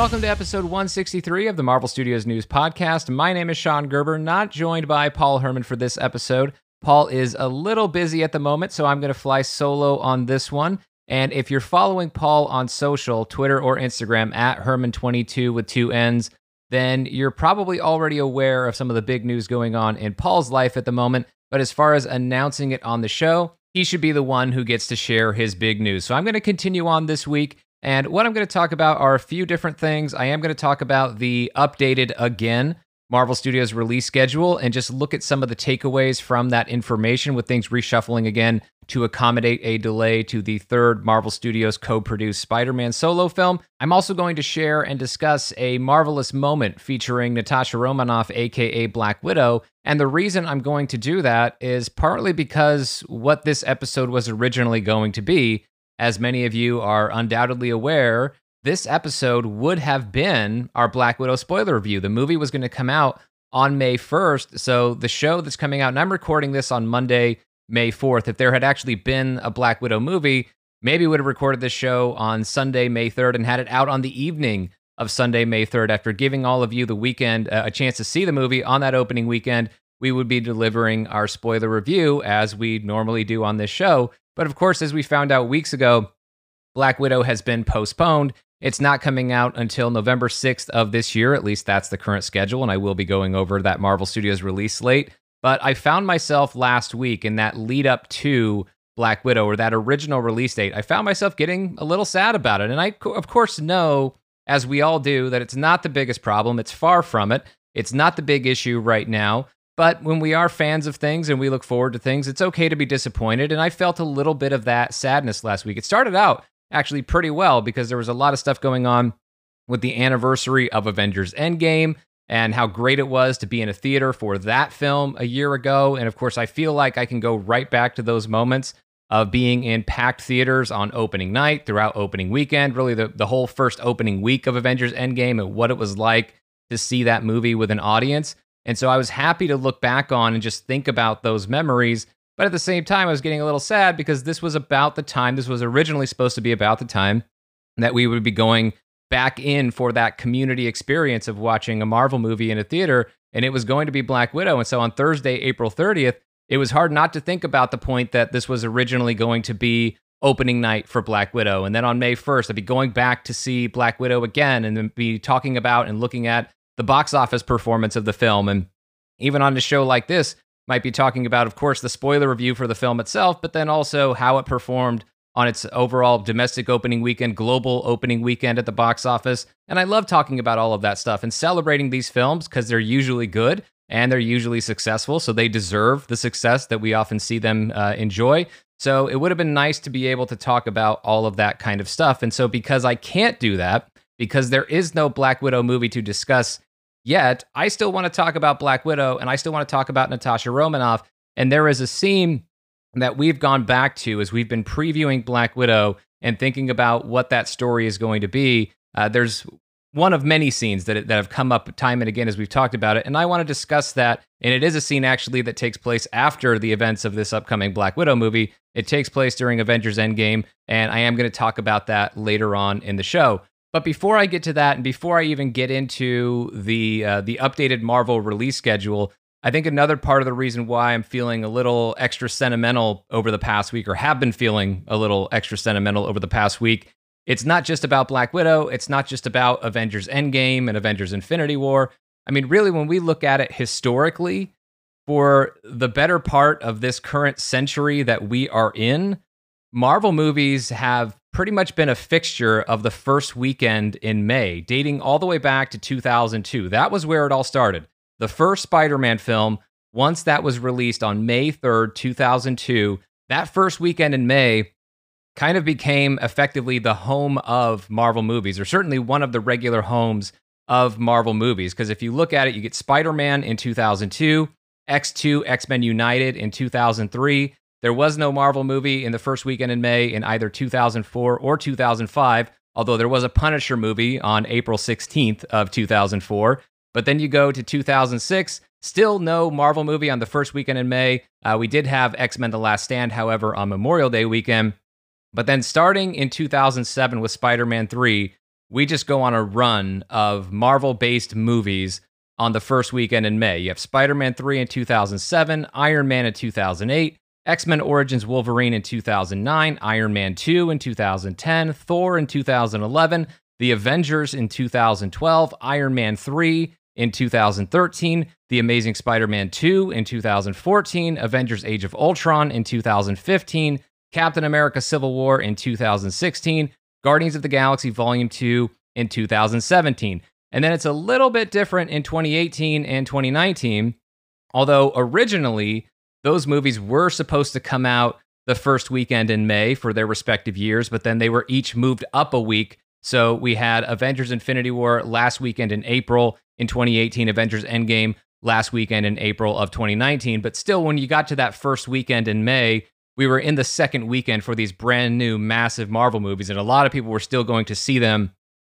Welcome to episode 163 of the Marvel Studios News Podcast. My name is Sean Gerber, not joined by Paul Herman for this episode. Paul is a little busy at the moment, so I'm going to fly solo on this one. And if you're following Paul on social, Twitter or Instagram at Herman22 with two N's, then you're probably already aware of some of the big news going on in Paul's life at the moment. But as far as announcing it on the show, he should be the one who gets to share his big news. So I'm going to continue on this week. And what I'm going to talk about are a few different things. I am going to talk about the updated again Marvel Studios release schedule and just look at some of the takeaways from that information with things reshuffling again to accommodate a delay to the third Marvel Studios co produced Spider Man solo film. I'm also going to share and discuss a marvelous moment featuring Natasha Romanoff, aka Black Widow. And the reason I'm going to do that is partly because what this episode was originally going to be. As many of you are undoubtedly aware, this episode would have been our Black Widow spoiler review. The movie was going to come out on May 1st. So the show that's coming out, and I'm recording this on Monday, May 4th. If there had actually been a Black Widow movie, maybe would have recorded this show on Sunday, May 3rd, and had it out on the evening of Sunday, May 3rd. After giving all of you the weekend uh, a chance to see the movie on that opening weekend, we would be delivering our spoiler review as we normally do on this show. But of course, as we found out weeks ago, Black Widow has been postponed. It's not coming out until November 6th of this year. At least that's the current schedule. And I will be going over that Marvel Studios release slate. But I found myself last week in that lead up to Black Widow or that original release date, I found myself getting a little sad about it. And I, of course, know, as we all do, that it's not the biggest problem. It's far from it. It's not the big issue right now. But when we are fans of things and we look forward to things, it's okay to be disappointed. And I felt a little bit of that sadness last week. It started out actually pretty well because there was a lot of stuff going on with the anniversary of Avengers Endgame and how great it was to be in a theater for that film a year ago. And of course, I feel like I can go right back to those moments of being in packed theaters on opening night, throughout opening weekend, really the, the whole first opening week of Avengers Endgame and what it was like to see that movie with an audience. And so I was happy to look back on and just think about those memories but at the same time, I was getting a little sad because this was about the time, this was originally supposed to be about the time that we would be going back in for that community experience of watching a Marvel movie in a theater. And it was going to be Black Widow. And so on Thursday, April 30th, it was hard not to think about the point that this was originally going to be opening night for Black Widow. And then on May 1st, I'd be going back to see Black Widow again and then be talking about and looking at the box office performance of the film. And even on a show like this, might be talking about, of course, the spoiler review for the film itself, but then also how it performed on its overall domestic opening weekend, global opening weekend at the box office. And I love talking about all of that stuff and celebrating these films because they're usually good and they're usually successful. So they deserve the success that we often see them uh, enjoy. So it would have been nice to be able to talk about all of that kind of stuff. And so because I can't do that, because there is no Black Widow movie to discuss Yet, I still want to talk about Black Widow and I still want to talk about Natasha Romanoff. And there is a scene that we've gone back to as we've been previewing Black Widow and thinking about what that story is going to be. Uh, there's one of many scenes that, that have come up time and again as we've talked about it. And I want to discuss that. And it is a scene actually that takes place after the events of this upcoming Black Widow movie. It takes place during Avengers Endgame. And I am going to talk about that later on in the show. But before I get to that, and before I even get into the uh, the updated Marvel release schedule, I think another part of the reason why I'm feeling a little extra sentimental over the past week, or have been feeling a little extra sentimental over the past week, it's not just about Black Widow. It's not just about Avengers Endgame and Avengers Infinity War. I mean, really, when we look at it historically, for the better part of this current century that we are in, Marvel movies have pretty much been a fixture of the first weekend in May, dating all the way back to 2002. That was where it all started. The first Spider Man film, once that was released on May 3rd, 2002, that first weekend in May kind of became effectively the home of Marvel movies, or certainly one of the regular homes of Marvel movies. Because if you look at it, you get Spider Man in 2002, X2, X Men United in 2003. There was no Marvel movie in the first weekend in May in either 2004 or 2005, although there was a Punisher movie on April 16th of 2004. But then you go to 2006, still no Marvel movie on the first weekend in May. Uh, we did have X Men The Last Stand, however, on Memorial Day weekend. But then starting in 2007 with Spider Man 3, we just go on a run of Marvel based movies on the first weekend in May. You have Spider Man 3 in 2007, Iron Man in 2008, X Men Origins Wolverine in 2009, Iron Man 2 in 2010, Thor in 2011, The Avengers in 2012, Iron Man 3 in 2013, The Amazing Spider Man 2 in 2014, Avengers Age of Ultron in 2015, Captain America Civil War in 2016, Guardians of the Galaxy Volume 2 in 2017. And then it's a little bit different in 2018 and 2019, although originally those movies were supposed to come out the first weekend in May for their respective years, but then they were each moved up a week. So we had Avengers Infinity War last weekend in April in 2018, Avengers Endgame last weekend in April of 2019. But still, when you got to that first weekend in May, we were in the second weekend for these brand new massive Marvel movies, and a lot of people were still going to see them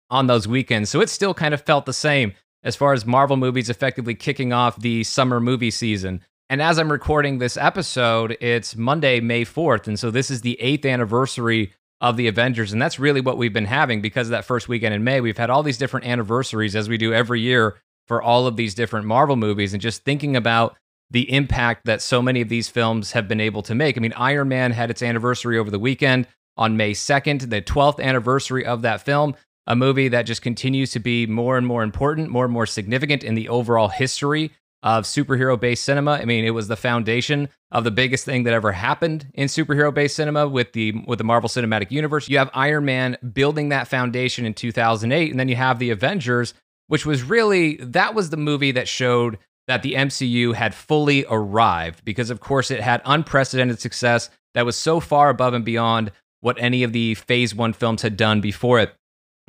on those weekends. So it still kind of felt the same as far as Marvel movies effectively kicking off the summer movie season. And as I'm recording this episode, it's Monday, May 4th. And so this is the eighth anniversary of the Avengers. And that's really what we've been having because of that first weekend in May. We've had all these different anniversaries as we do every year for all of these different Marvel movies. And just thinking about the impact that so many of these films have been able to make. I mean, Iron Man had its anniversary over the weekend on May 2nd, the 12th anniversary of that film, a movie that just continues to be more and more important, more and more significant in the overall history of superhero based cinema. I mean, it was the foundation of the biggest thing that ever happened in superhero based cinema with the with the Marvel Cinematic Universe. You have Iron Man building that foundation in 2008 and then you have the Avengers, which was really that was the movie that showed that the MCU had fully arrived because, of course, it had unprecedented success that was so far above and beyond what any of the phase one films had done before it.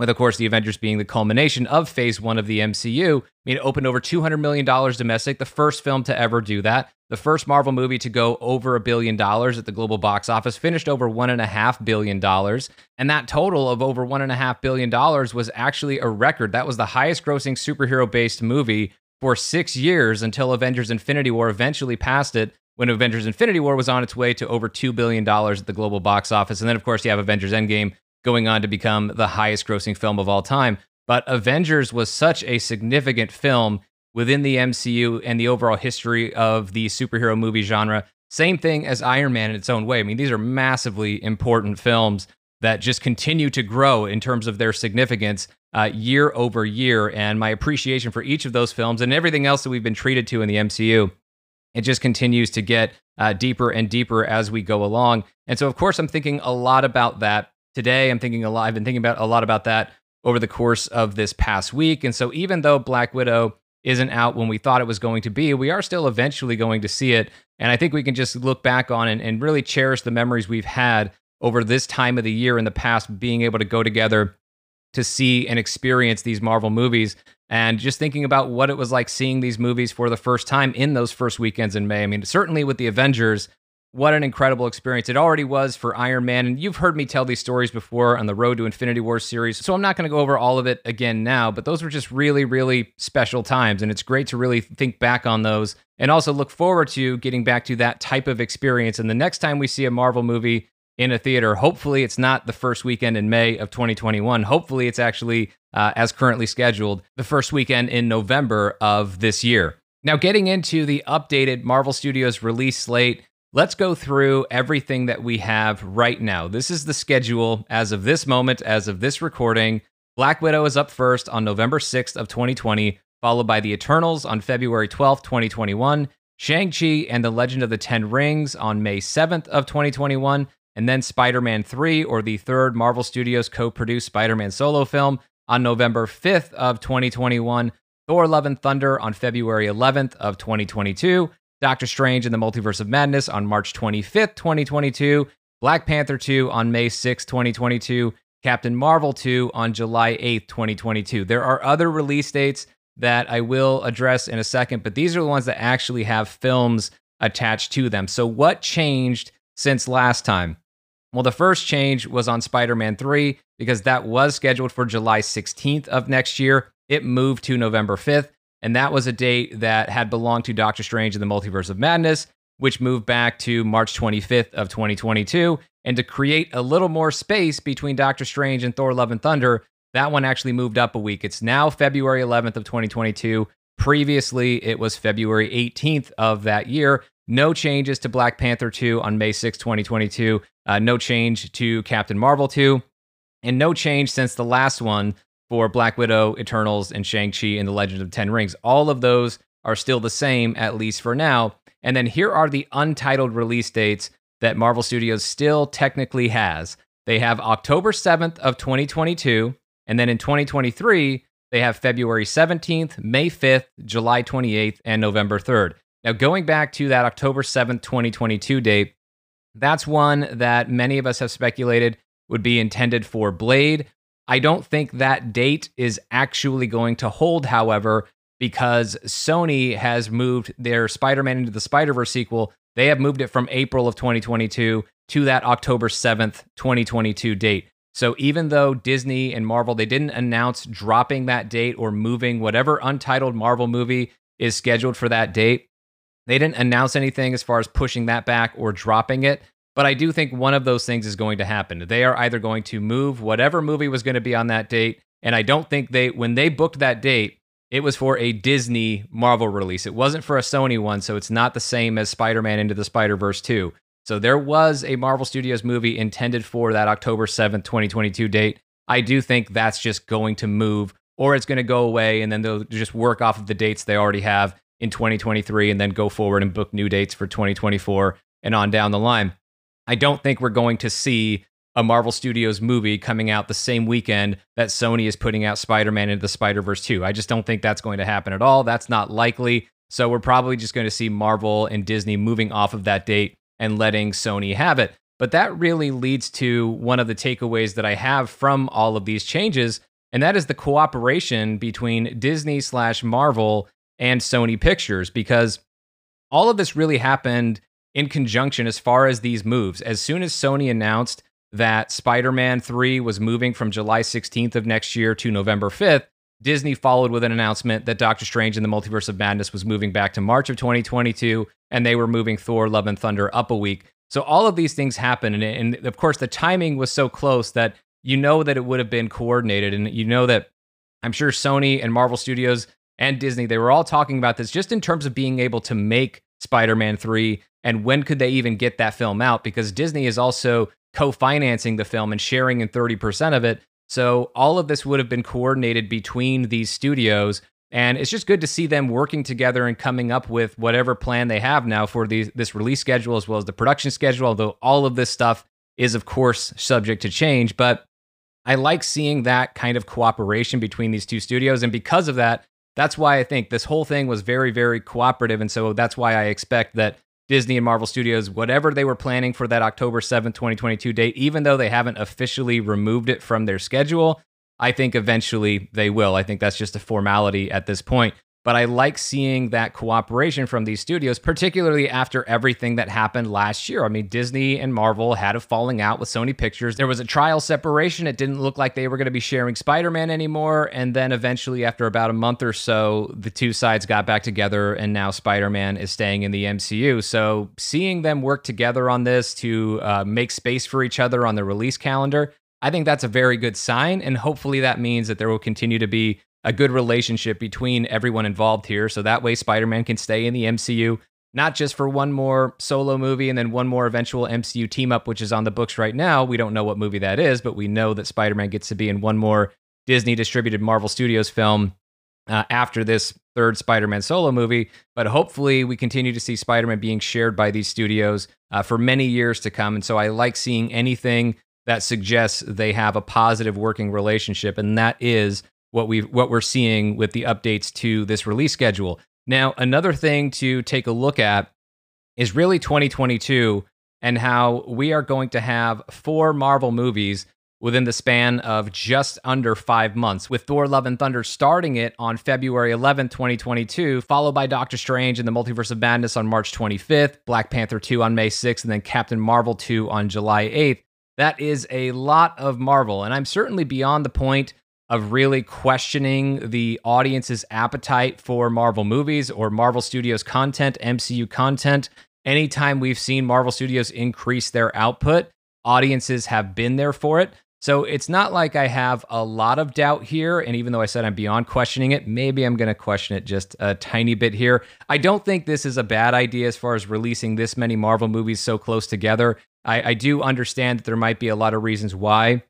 With, of course, the Avengers being the culmination of phase one of the MCU. I mean, it opened over $200 million domestic, the first film to ever do that. The first Marvel movie to go over a billion dollars at the global box office, finished over $1.5 billion. And that total of over $1.5 billion was actually a record. That was the highest grossing superhero based movie for six years until Avengers Infinity War eventually passed it when Avengers Infinity War was on its way to over $2 billion at the global box office. And then, of course, you have Avengers Endgame going on to become the highest grossing film of all time. But Avengers was such a significant film within the MCU and the overall history of the superhero movie genre. Same thing as Iron Man in its own way. I mean, these are massively important films that just continue to grow in terms of their significance uh, year over year. And my appreciation for each of those films and everything else that we've been treated to in the MCU, it just continues to get uh, deeper and deeper as we go along. And so, of course, I'm thinking a lot about that today. I'm thinking a lot. I've been thinking about a lot about that over the course of this past week. And so, even though Black Widow isn't out when we thought it was going to be, we are still eventually going to see it. And I think we can just look back on and, and really cherish the memories we've had over this time of the year in the past, being able to go together to see and experience these Marvel movies. And just thinking about what it was like seeing these movies for the first time in those first weekends in May. I mean, certainly with the Avengers, what an incredible experience it already was for Iron Man. And you've heard me tell these stories before on the Road to Infinity War series. So I'm not going to go over all of it again now, but those were just really, really special times. And it's great to really think back on those and also look forward to getting back to that type of experience. And the next time we see a Marvel movie, in a theater. Hopefully, it's not the first weekend in May of 2021. Hopefully, it's actually, uh, as currently scheduled, the first weekend in November of this year. Now, getting into the updated Marvel Studios release slate, let's go through everything that we have right now. This is the schedule as of this moment, as of this recording. Black Widow is up first on November 6th of 2020, followed by The Eternals on February 12th, 2021. Shang-Chi and the Legend of the Ten Rings on May 7th of 2021, and then Spider-Man 3 or the third Marvel Studios co-produced Spider-Man solo film on November 5th of 2021, Thor Love and Thunder on February 11th of 2022, Doctor Strange and the Multiverse of Madness on March 25th, 2022, Black Panther 2 on May 6th, 2022, Captain Marvel 2 on July 8th, 2022. There are other release dates that I will address in a second, but these are the ones that actually have films attached to them. So what changed since last time? Well, the first change was on Spider Man 3 because that was scheduled for July 16th of next year. It moved to November 5th, and that was a date that had belonged to Doctor Strange in the Multiverse of Madness, which moved back to March 25th of 2022. And to create a little more space between Doctor Strange and Thor Love and Thunder, That one actually moved up a week. It's now February 11th of 2022. Previously, it was February 18th of that year. No changes to Black Panther 2 on May 6, 2022. Uh, no change to Captain Marvel 2. And no change since the last one for Black Widow, Eternals, and Shang-Chi and the Legend of Ten Rings. All of those are still the same, at least for now. And then here are the untitled release dates that Marvel Studios still technically has. They have October 7th of 2022, and then in 2023, they have February 17th, May 5th, July 28th, and November 3rd. Now, going back to that October 7th, 2022 date, that's one that many of us have speculated would be intended for Blade. I don't think that date is actually going to hold, however, because Sony has moved their Spider Man into the Spider Verse sequel. They have moved it from April of 2022 to that October 7th, 2022 date. So even though Disney and Marvel they didn't announce dropping that date or moving whatever untitled Marvel movie is scheduled for that date, they didn't announce anything as far as pushing that back or dropping it. But I do think one of those things is going to happen. They are either going to move whatever movie was going to be on that date, and I don't think they when they booked that date, it was for a Disney Marvel release. It wasn't for a Sony one, so it's not the same as Spider Man Into the Spider Verse 2. So there was a Marvel Studios movie intended for that October 7th, 2022 date. I do think that's just going to move or it's going to go away and then they'll just work off of the dates they already have in 2023 and then go forward and book new dates for 2024 and on down the line. I don't think we're going to see a Marvel Studios movie coming out the same weekend that Sony is putting out Spider Man into the Spider Verse 2. I just don't think that's going to happen at all. That's not likely. So we're probably just going to see Marvel and Disney moving off of that date and letting Sony have it. But that really leads to one of the takeaways that I have from all of these changes, and that is the cooperation between Disney slash Marvel and Sony Pictures, because all of this really happened in conjunction as far as these moves. As soon as Sony announced that Spider Man 3 was moving from July 16th of next year to November 5th, Disney followed with an announcement that Doctor Strange and the Multiverse of Madness was moving back to March of 2022, and they were moving Thor Love and Thunder up a week. So all of these things happened. And, and of course, the timing was so close that you know that it would have been coordinated. And you know that I'm sure Sony and Marvel Studios and Disney, they were all talking about this just in terms of being able to make Spider Man 3 and when could they even get that film out? Because Disney is also co financing the film and sharing in 30% of it. So all of this would have been coordinated between these studios. And it's just good to see them working together and coming up with whatever plan they have now for these, this release schedule as well as the production schedule. Although all of this stuff is, of course, subject to change. But I like seeing that kind of cooperation between these two studios. And because of that, that's why I think this whole thing was very, very cooperative. And so that's why I expect that Disney and Marvel Studios, whatever they were planning for that October 7th, 2022 date, even though they haven't officially removed it from their schedule, I think eventually they will. I think that's just a formality at this point. But I like seeing that cooperation from these studios, particularly after everything that happened last year. I mean, Disney and Marvel had a falling out with Sony Pictures. There was a trial separation. It didn't look like they were going to be sharing Spider Man anymore. And then eventually, after about a month or so, the two sides got back together, and now Spider Man is staying in the MCU. So seeing them work together on this to uh, make space for each other on the release calendar, I think that's a very good sign. And hopefully, that means that there will continue to be a good relationship between everyone involved here. So that way, Spider Man can stay in the MCU, not just for one more solo movie and then one more eventual MCU team up, which is on the books right now. We don't know what movie that is, but we know that Spider Man gets to be in one more Disney distributed Marvel Studios film uh, after this third Spider Man solo movie. But hopefully, we continue to see Spider Man being shared by these studios uh, for many years to come. And so I like seeing anything that suggests they have a positive working relationship. And that is what we what we're seeing with the updates to this release schedule. Now, another thing to take a look at is really 2022 and how we are going to have four Marvel movies within the span of just under five months, with Thor Love and Thunder starting it on February 11th, 2022, followed by Doctor Strange and the Multiverse of Madness on March 25th, Black Panther 2 on May 6th, and then Captain Marvel 2 on July 8th. That is a lot of Marvel, and I'm certainly beyond the point of really questioning the audience's appetite for Marvel movies or Marvel Studios content, MCU content. Anytime we've seen Marvel Studios increase their output, audiences have been there for it. So it's not like I have a lot of doubt here. And even though I said I'm beyond questioning it, maybe I'm going to question it just a tiny bit here. I don't think this is a bad idea as far as releasing this many Marvel movies so close together. I, I do understand that there might be a lot of reasons why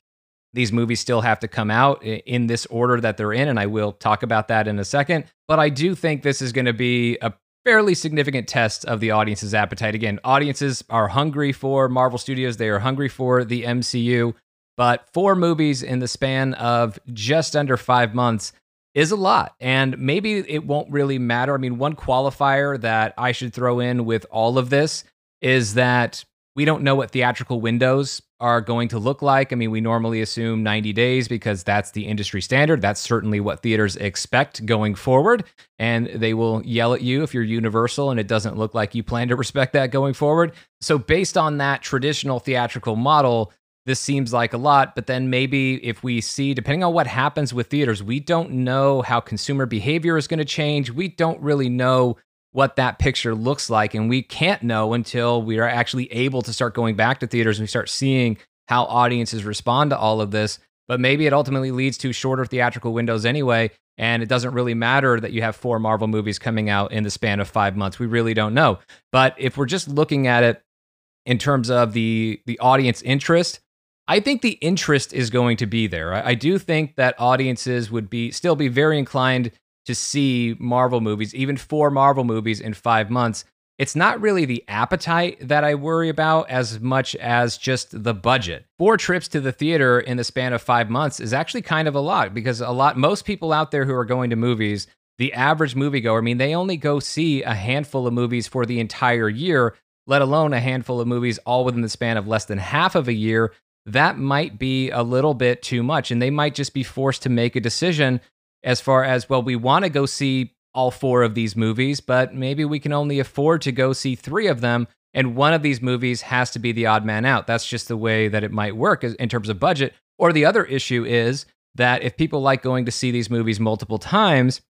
these movies still have to come out in this order that they're in. And I will talk about that in a second. But I do think this is going to be a fairly significant test of the audience's appetite. Again, audiences are hungry for Marvel Studios, they are hungry for the MCU. But four movies in the span of just under five months is a lot. And maybe it won't really matter. I mean, one qualifier that I should throw in with all of this is that we don't know what theatrical windows are going to look like. I mean, we normally assume 90 days because that's the industry standard. That's certainly what theaters expect going forward. And they will yell at you if you're Universal and it doesn't look like you plan to respect that going forward. So, based on that traditional theatrical model, this seems like a lot, but then maybe if we see, depending on what happens with theaters, we don't know how consumer behavior is going to change. We don't really know what that picture looks like. And we can't know until we are actually able to start going back to theaters and we start seeing how audiences respond to all of this. But maybe it ultimately leads to shorter theatrical windows anyway. And it doesn't really matter that you have four Marvel movies coming out in the span of five months. We really don't know. But if we're just looking at it in terms of the the audience interest, I think the interest is going to be there. I, do think that audiences would be still be very inclined to see Marvel movies, even four Marvel movies in five months. It's not really the appetite that I worry about as much as just the budget. Four trips to the theater in the span of five months is actually kind of a lot because a lot, most people out there who are going to movies, the average moviegoer, I mean, they only go see a handful of movies for the entire year, let alone a handful of movies all within the span of less than half of a year. That might be a little bit too much. And they might just be forced to make a decision as far as, well, we want to go see all four of these movies, but maybe we can only afford to go see three of them. And one of these movies has to be the odd man out. That's just the way that it might work in terms of budget. Or the other issue is that if people like going to see these movies multiple times,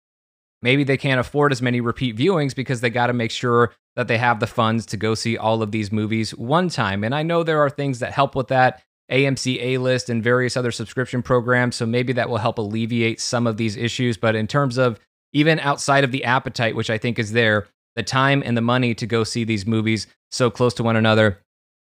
maybe they can't afford as many repeat viewings because they got to make sure that they have the funds to go see all of these movies one time. And I know there are things that help with that. AMC A List and various other subscription programs. So maybe that will help alleviate some of these issues. But in terms of even outside of the appetite, which I think is there, the time and the money to go see these movies so close to one another,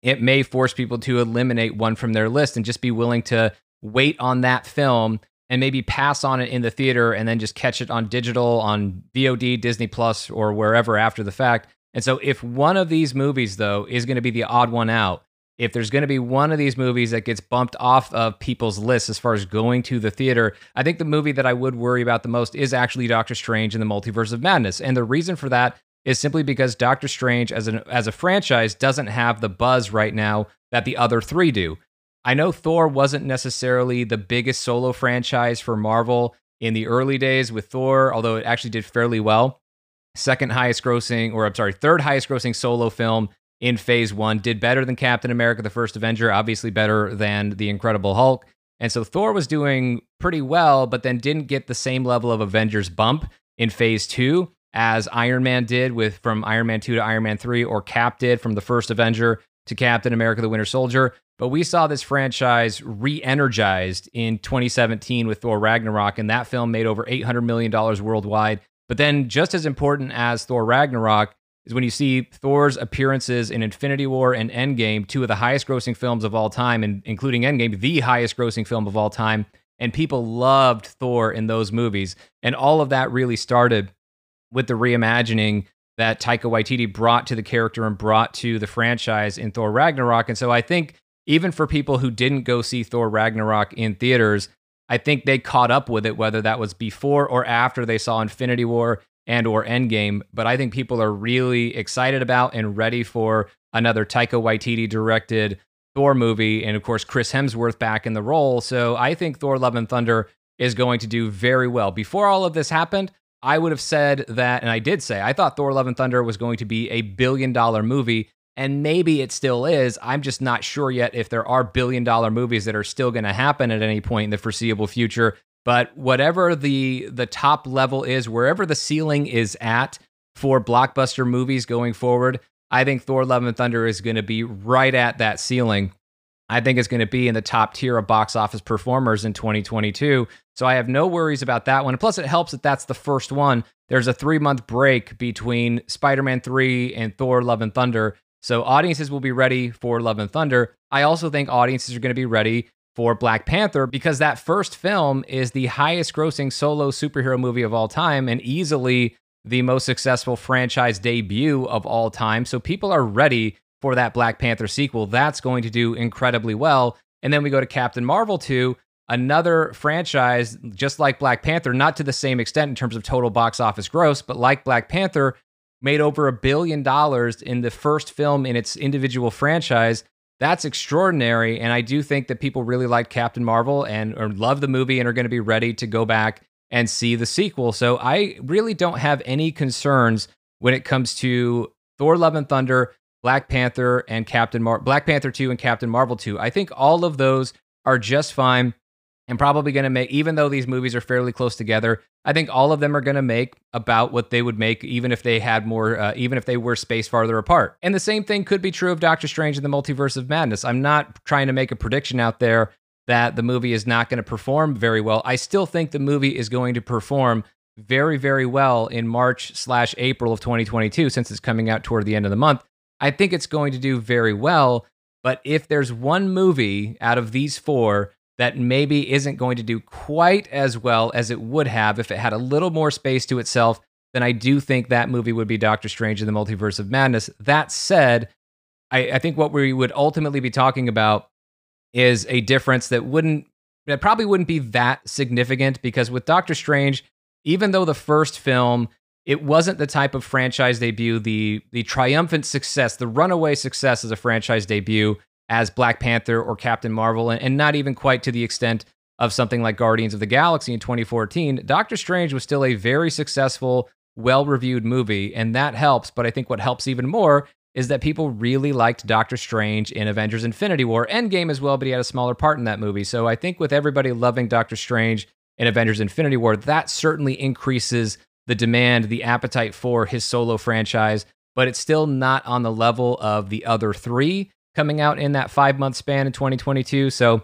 it may force people to eliminate one from their list and just be willing to wait on that film and maybe pass on it in the theater and then just catch it on digital, on VOD, Disney Plus, or wherever after the fact. And so, if one of these movies, though, is going to be the odd one out, if there's going to be one of these movies that gets bumped off of people's lists as far as going to the theater, I think the movie that I would worry about the most is actually Doctor Strange and the Multiverse of Madness. And the reason for that is simply because Doctor Strange as an as a franchise doesn't have the buzz right now that the other 3 do. I know Thor wasn't necessarily the biggest solo franchise for Marvel in the early days with Thor, although it actually did fairly well. Second highest grossing, or I'm sorry, third highest grossing solo film in phase one, did better than Captain America, the first Avenger, obviously better than the Incredible Hulk. And so Thor was doing pretty well, but then didn't get the same level of Avengers bump in phase two as Iron Man did with from Iron Man 2 to Iron Man 3, or Cap did from the first Avenger to Captain America the Winter Soldier. But we saw this franchise re energized in 2017 with Thor Ragnarok, and that film made over $800 million worldwide. But then, just as important as Thor Ragnarok, is when you see Thor's appearances in Infinity War and Endgame, two of the highest grossing films of all time, and including Endgame, the highest grossing film of all time. And people loved Thor in those movies. And all of that really started with the reimagining that Taika Waititi brought to the character and brought to the franchise in Thor Ragnarok. And so I think even for people who didn't go see Thor Ragnarok in theaters, I think they caught up with it, whether that was before or after they saw Infinity War and or Endgame, but I think people are really excited about and ready for another Taika Waititi directed Thor movie, and of course Chris Hemsworth back in the role. So I think Thor: Love and Thunder is going to do very well. Before all of this happened, I would have said that, and I did say I thought Thor: Love and Thunder was going to be a billion dollar movie. And maybe it still is. I'm just not sure yet if there are billion dollar movies that are still going to happen at any point in the foreseeable future. But whatever the the top level is, wherever the ceiling is at for blockbuster movies going forward, I think Thor: Love and Thunder is going to be right at that ceiling. I think it's going to be in the top tier of box office performers in 2022. So I have no worries about that one. Plus, it helps that that's the first one. There's a three month break between Spider Man 3 and Thor Love and Thunder. So audiences will be ready for Love and Thunder. I also think audiences are going to be ready for Black Panther because that first film is the highest grossing solo superhero movie of all time and easily the most successful franchise debut of all time. So people are ready for that Black Panther sequel. That's going to do incredibly well. And then we go to Captain Marvel 2, another franchise just like Black Panther, not to the same extent in terms of total box office gross, but like Black Panther, made over a billion dollars in the first film in its individual franchise. That's extraordinary. And I do think that people really like Captain Marvel and or love the movie and are going to be ready to go back and see the sequel. So I really don't have any concerns when it comes to Thor Love and Thunder Black Panther and Captain Mar- Black Panther 2 and Captain Marvel 2. I think all of those are just fine and probably going to make even though these movies are fairly close together, I think all of them are going to make about what they would make even if they had more uh, even if they were spaced farther apart. And the same thing could be true of Doctor Strange and the Multiverse of Madness. I'm not trying to make a prediction out there that the movie is not going to perform very well. I still think the movie is going to perform very, very well in March slash April of 2022, since it's coming out toward the end of the month. I think it's going to do very well. But if there's one movie out of these four that maybe isn't going to do quite as well as it would have if it had a little more space to itself, then I do think that movie would be Doctor Strange in the Multiverse of Madness. That said, I, I think what we would ultimately be talking about is a difference that wouldn't that probably wouldn't be that significant because with Doctor Strange, even though the first film it wasn't the type of franchise debut, the the triumphant success, the runaway success as a franchise debut as Black Panther or Captain Marvel, and, and not even quite to the extent of something like Guardians of the Galaxy in 2014. Doctor Strange was still a very successful, well reviewed movie, and that helps. But I think what helps even more is that people really liked Doctor Strange in Avengers Infinity War, Endgame as well, but he had a smaller part in that movie. So I think with everybody loving Doctor Strange in Avengers Infinity War, that certainly increases the demand, the appetite for his solo franchise, but it's still not on the level of the other three coming out in that five month span in 2022. So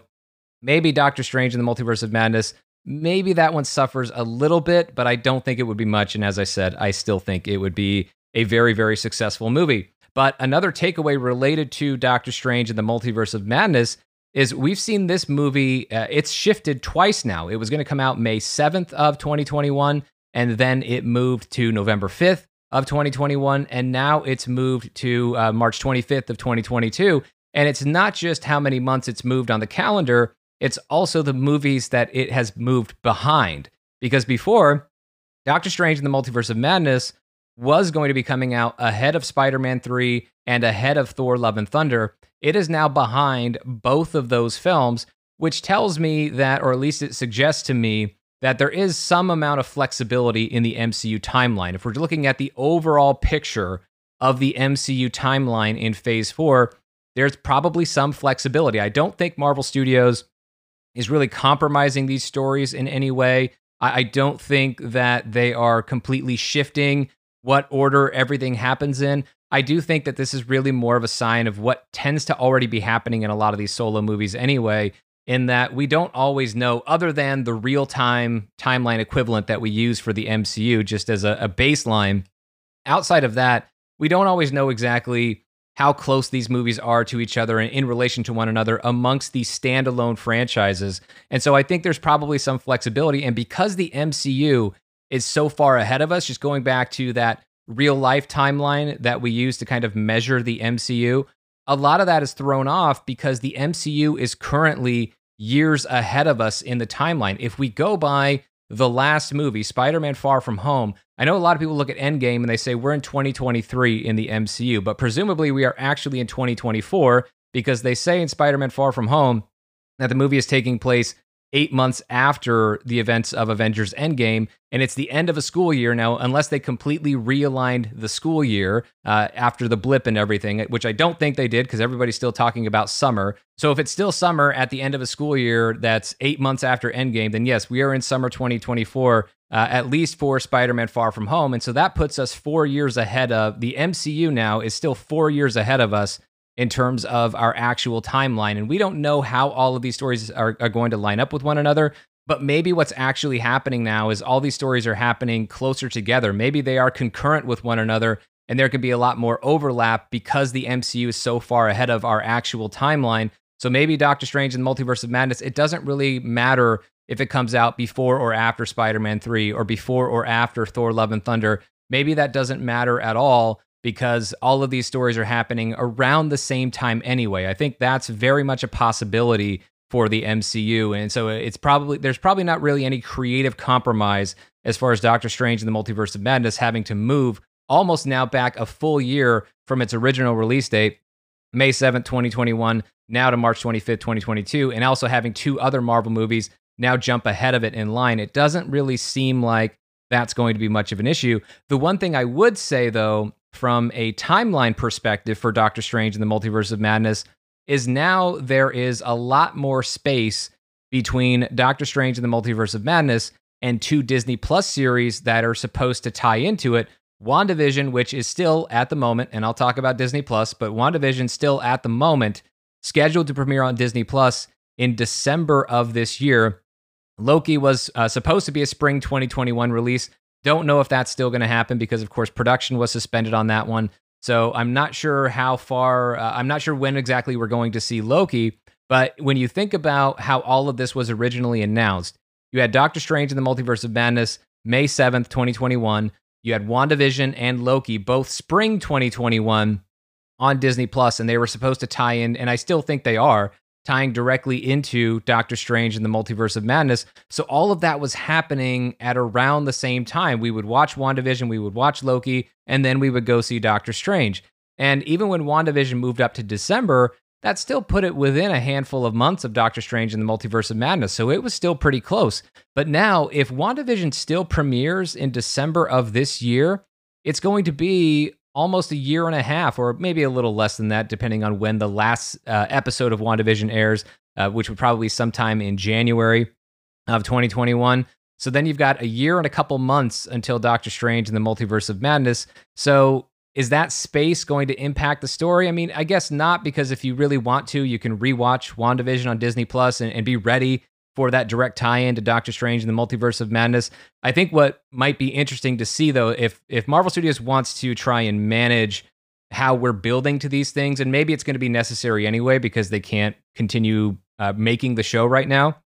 maybe Doctor Strange and the Multiverse of Madness, maybe that one suffers a little bit, but I don't think it would be much. And as I said, I still think it would be a very, very successful movie. But another takeaway related to Doctor Strange and the Multiverse of Madness is we've seen this movie, uh, it's shifted twice now. It was going to come out May 7th of 2021 and then it moved to November 5th of 2021 and now it's moved to uh, March 25th of 2022 and it's not just how many months it's moved on the calendar it's also the movies that it has moved behind. Because before Doctor Strange in the Multiverse of Madness was going to be coming out ahead of Spider-Man 3 and ahead of Thor Love and Thunder. It is now behind both of those films which tells me that or at least it suggests to me that there is some amount of flexibility in the MCU timeline. If we're looking at the overall picture of the MCU timeline in phase four, there's probably some flexibility. I don't think Marvel Studios is really compromising these stories in any way. I, I don't think that they are completely shifting what order everything happens in. I do think that this is really more of a sign of what tends to already be happening in a lot of these solo movies anyway, in that we don't always know, other than the real time timeline equivalent that we use for the MCU, just as a, a, baseline. Outside of that, we don't always know exactly how close these movies are to each other and in relation to one another amongst these standalone franchises. And so I think there's probably some flexibility. And because the MCU is so far ahead of us, just going back to that real life timeline that we use to kind of measure the MCU, a lot of that is thrown off because the MCU is currently years ahead of us in the timeline. If we go by the last movie, Spider Man Far From Home, I know a lot of people look at Endgame and they say we're in 2023 in the MCU, but presumably we are actually in 2024 because they say in Spider Man Far From Home that the movie is taking place eight months after the events of Avengers Endgame, and it's the end of a school year now, unless they completely realigned the school year uh, after the blip and everything, which I don't think they did because everybody's still talking about summer. So if it's still summer at the end of a school year that's eight months after Endgame, then yes, we are in summer 2024. Uh, at least for Spider Man Far From Home. And so that puts us four years ahead of the MCU now, is still four years ahead of us in terms of our actual timeline. And we don't know how all of these stories are, are going to line up with one another. But maybe what's actually happening now is all these stories are happening closer together. Maybe they are concurrent with one another, and there can be a lot more overlap because the MCU is so far ahead of our actual timeline. So maybe Doctor Strange and the Multiverse of Madness, it doesn't really matter if it comes out before or after Spider Man 3 or before or after Thor Love and Thunder. Maybe that doesn't matter at all because all of these stories are happening around the same time anyway. I think that's very much a possibility for the MCU. And so it's probably there's probably not really any creative compromise as far as Doctor Strange and the Multiverse of Madness having to move almost now back a full year from its original release date, May 7th, 2021, now to March 25th, 2022, and also having two other Marvel movies now jump ahead of it in line. It doesn't really seem like that's going to be much of an issue. The one thing I would say though from a timeline perspective for Doctor Strange and the Multiverse of Madness is now there is a lot more space between Doctor Strange and the Multiverse of Madness and two Disney Plus series that are supposed to tie into it. WandaVision, which is still at the moment, and I'll talk about Disney Plus, but WandaVision still at the moment scheduled to premiere on Disney Plus in December of this year. Loki was uh, supposed to be a spring 2021 release. Don't know if that's still going to happen because, of course, production was suspended on that one. So I'm not sure how far, uh, I'm not sure when exactly we're going to see Loki. But when you think about how all of this was originally announced, you had Doctor Strange in the Multiverse of Madness May 7th, 2021. You had WandaVision and Loki, both spring 2021 on Disney Plus, and they were supposed to tie in, and I still think they are tying directly into Doctor Strange and the Multiverse of Madness. So all of that was happening at around the same time. We would watch WandaVision, we would watch Loki, and then we would go see Doctor Strange. And even when WandaVision moved up to December, that still put it within a handful of months of Doctor Strange and the Multiverse of Madness. So it was still pretty close. But now, if WandaVision still premieres in December of this year, it's going to be almost a year and a half, or maybe a little less than that, depending on when the last uh, episode of WandaVision airs, uh, which would probably sometime in January of 2021. So then you've got a year and a couple months until Doctor Strange and the Multiverse of Madness. So is that space going to impact the story? I mean, I guess not, because if you really want to, you can rewatch WandaVision on Disney Plus and, and be ready for that direct tie-in to Doctor Strange and the Multiverse of Madness. I think what might be interesting to see though, if if Marvel Studios wants to try and manage how we're building to these things, and maybe it's going to be necessary anyway because they can't continue uh, making the show right now.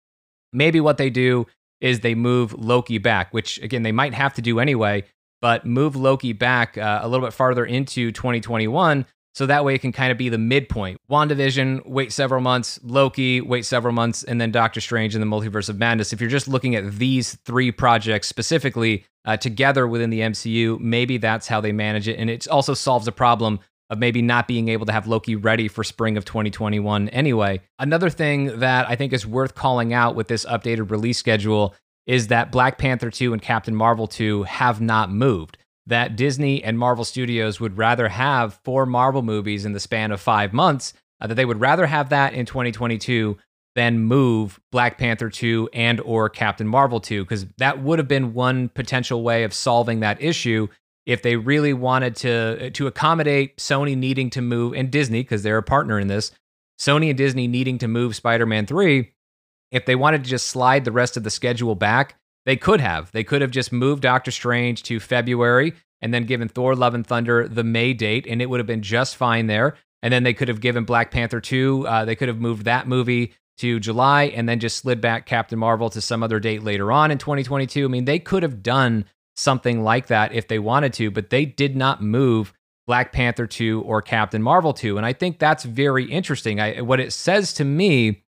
Maybe what they do is they move Loki back, which again they might have to do anyway, but move Loki back uh, a little bit farther into 2021 so that way it can kind of be the midpoint. WandaVision, wait several months. Loki, wait several months. And then Doctor Strange and the Multiverse of Madness. If you're just looking at these three projects specifically uh, together within the MCU, maybe that's how they manage it. And it also solves a problem of maybe not being able to have Loki ready for spring of 2021 anyway. Another thing that I think is worth calling out with this updated release schedule is that Black Panther 2 and Captain Marvel 2 have not moved that Disney and Marvel Studios would rather have four Marvel movies in the span of five months, uh, that they would rather have that in 2022 than move Black Panther 2 and or Captain Marvel 2 because that would have been one potential way of solving that issue if they really wanted to to accommodate Sony needing to move and Disney because they're a partner in this Sony and Disney needing to move Spider-Man 3 if they wanted to just slide the rest of the schedule back they could have. They could have just moved Doctor Strange to February and then given Thor Love and Thunder the May date, and it would have been just fine there. And then they could have given Black Panther 2, uh, they could have moved that movie to July and then just slid back Captain Marvel to some other date later on in 2022. I mean, they could have done something like that if they wanted to, but they did not move Black Panther 2 or Captain Marvel 2. And I think that's very interesting. I, what it says to me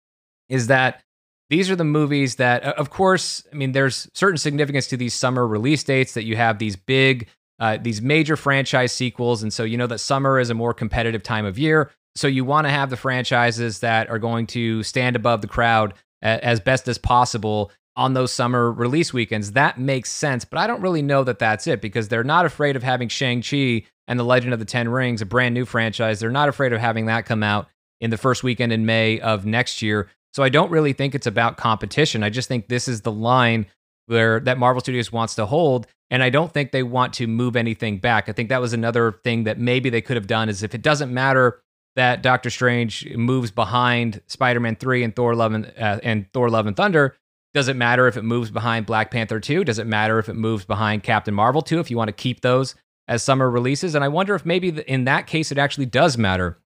is that these are the movies that, of course, I mean, there's certain significance to these summer release dates that you have these big, uh, these major franchise sequels. And so you know that summer is a more competitive time of year. So you want to have the franchises that are going to stand above the crowd as best as possible on those summer release weekends. That makes sense, but I don't really know that that's it because they're not afraid of having Shang-Chi and The Legend of the Ten Rings, a brand new franchise. They're not afraid of having that come out in the first weekend in May of next year. So I don't really think it's about competition. I just think this is the line where that Marvel Studios wants to hold. And I don't think they want to move anything back. I think that was another thing that maybe they could have done is if it doesn't matter that Doctor Strange moves behind Spider-Man 3 and Thor Love and, uh, and Thor Love and Thunder, does it matter if it moves behind Black Panther 2? Does it matter if it moves behind Captain Marvel 2 if you want to keep those as summer releases? And I wonder if maybe in that case it actually does matter.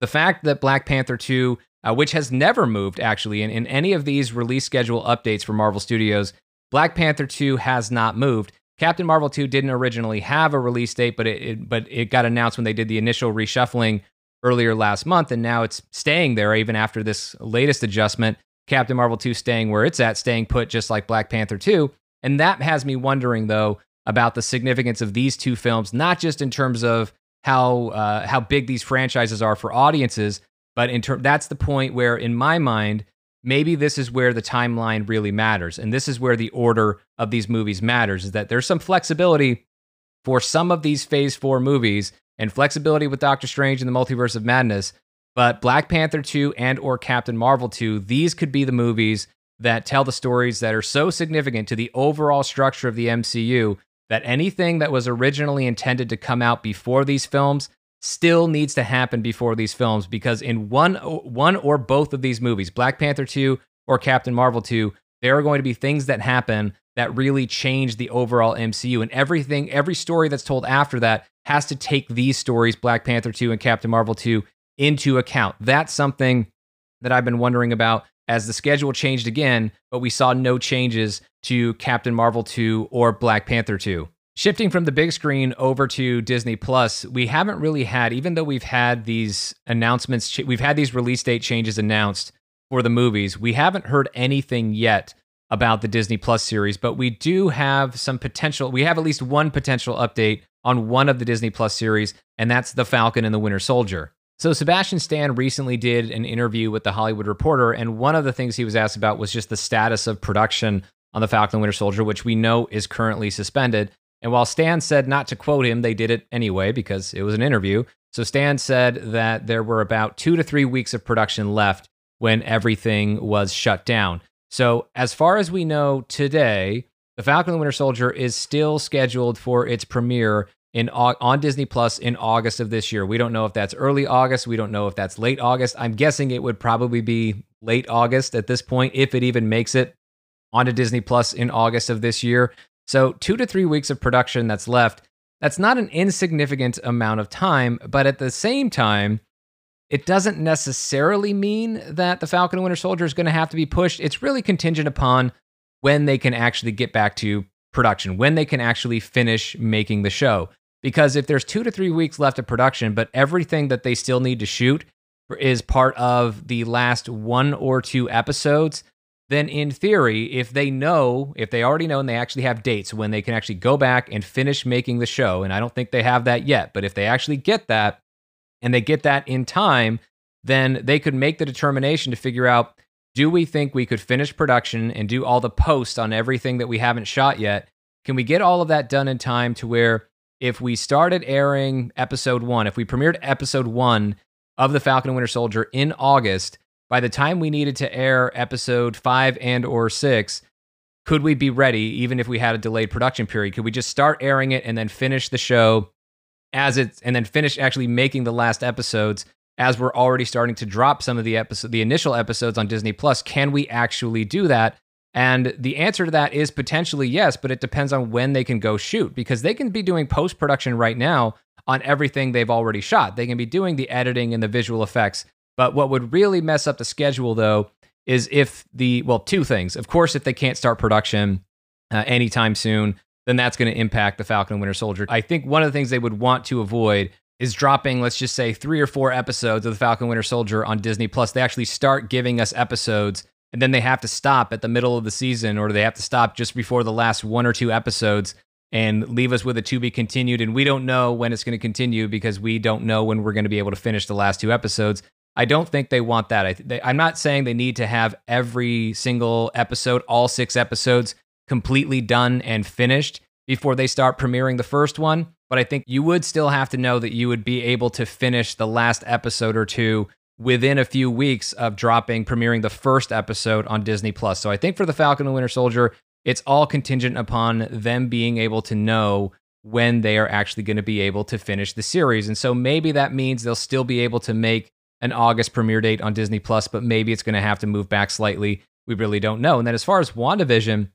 The fact that Black Panther 2, uh, which has never moved actually in, in any of these release schedule updates for Marvel Studios, Black Panther 2 has not moved. Captain Marvel 2 didn't originally have a release date, but it, it, but it got announced when they did the initial reshuffling earlier last month, and now it's staying there even after this latest adjustment. Captain Marvel 2 staying where it's at, staying put just like Black Panther 2. And that has me wondering though about the significance of these two films, not just in terms of how uh, how big these franchises are for audiences, but in that's the point where, in my mind, maybe this is where the timeline really matters. And this is where the order of these movies matters is that there's some flexibility for some of these phase four movies and flexibility with Doctor Strange and the Multiverse of Madness. But Black Panther 2 and or Captain Marvel 2, these could be the movies that tell the stories that are so significant to the overall structure of the MCU that anything that was originally intended to come out before these films still needs to happen before these films because in one one or both of these movies, Black Panther 2 or Captain Marvel 2, there are going to be things that happen that really change the overall MCU and everything every story that's told after that has to take these stories Black Panther 2 and Captain Marvel 2 into account. That's something that I've been wondering about as the schedule changed again, but we saw no changes to Captain Marvel 2 or Black Panther 2. Shifting from the big screen over to Disney Plus, we haven't really had, even though we've had these announcements, we've had these release date changes announced for the movies, we haven't heard anything yet about the Disney Plus series, but we do have some potential. We have at least one potential update on one of the Disney Plus series, and that's The Falcon and the Winter Soldier. So, Sebastian Stan recently did an interview with The Hollywood Reporter, and one of the things he was asked about was just the status of production on The Falcon and Winter Soldier, which we know is currently suspended. And while Stan said not to quote him, they did it anyway because it was an interview. So Stan said that there were about two to three weeks of production left when everything was shut down. So, as far as we know today, The Falcon and the Winter Soldier is still scheduled for its premiere in on Disney Plus in August of this year. We don't know if that's early August. We don't know if that's late August. I'm guessing it would probably be late August at this point, if it even makes it onto Disney Plus in August of this year. So, two to three weeks of production that's left. That's not an insignificant amount of time, but at the same time, it doesn't necessarily mean that the Falcon and Winter Soldier is going to have to be pushed. It's really contingent upon when they can actually get back to production, when they can actually finish making the show. Because if there's two to three weeks left of production, but everything that they still need to shoot is part of the last one or two episodes, then in theory, if they know, if they already know and they actually have dates when they can actually go back and finish making the show, and I don't think they have that yet, but if they actually get that and they get that in time, then they could make the determination to figure out do we think we could finish production and do all the post on everything that we haven't shot yet? Can we get all of that done in time to where if we started airing episode one, if we premiered episode one of The Falcon and Winter Soldier in August, by the time we needed to air episode 5 and or 6 could we be ready even if we had a delayed production period? Could we just start airing it and then finish the show as it and then finish actually making the last episodes as we're already starting to drop some of the episode the initial episodes on Disney Plus? Can we actually do that? And the answer to that is potentially yes but it depends on when they can go shoot because they can be doing post production right now on everything they've already shot. They can be doing the editing and the visual effects but what would really mess up the schedule, though, is if the, well, two things. Of course, if they can't start production uh, anytime soon, then that's going to impact the Falcon and Winter Soldier. I think one of the things they would want to avoid is dropping, let's just say, three or four episodes of the Falcon Winter Soldier on Disney Plus. They actually start giving us episodes, and then they have to stop at the middle of the season, or they have to stop just before the last one or two episodes and leave us with a to be continued. And we don't know when it's going to continue because we don't know when we're going to be able to finish the last two episodes. I don't think they want that. I they, I'm not saying they need to have every single episode, all six episodes, completely done and finished before they start premiering the first one. But I think you would still have to know that you would be able to finish the last episode or two within a few weeks of dropping, premiering the first episode on Disney Plus. So I think for the Falcon and Winter Soldier, it's all contingent upon them being able to know when they are actually going to be able to finish the series. And so maybe that means they'll still be able to make an August premiere date on Disney Plus, but maybe it's going to have to move back slightly. We really don't know. And then as far as WandaVision,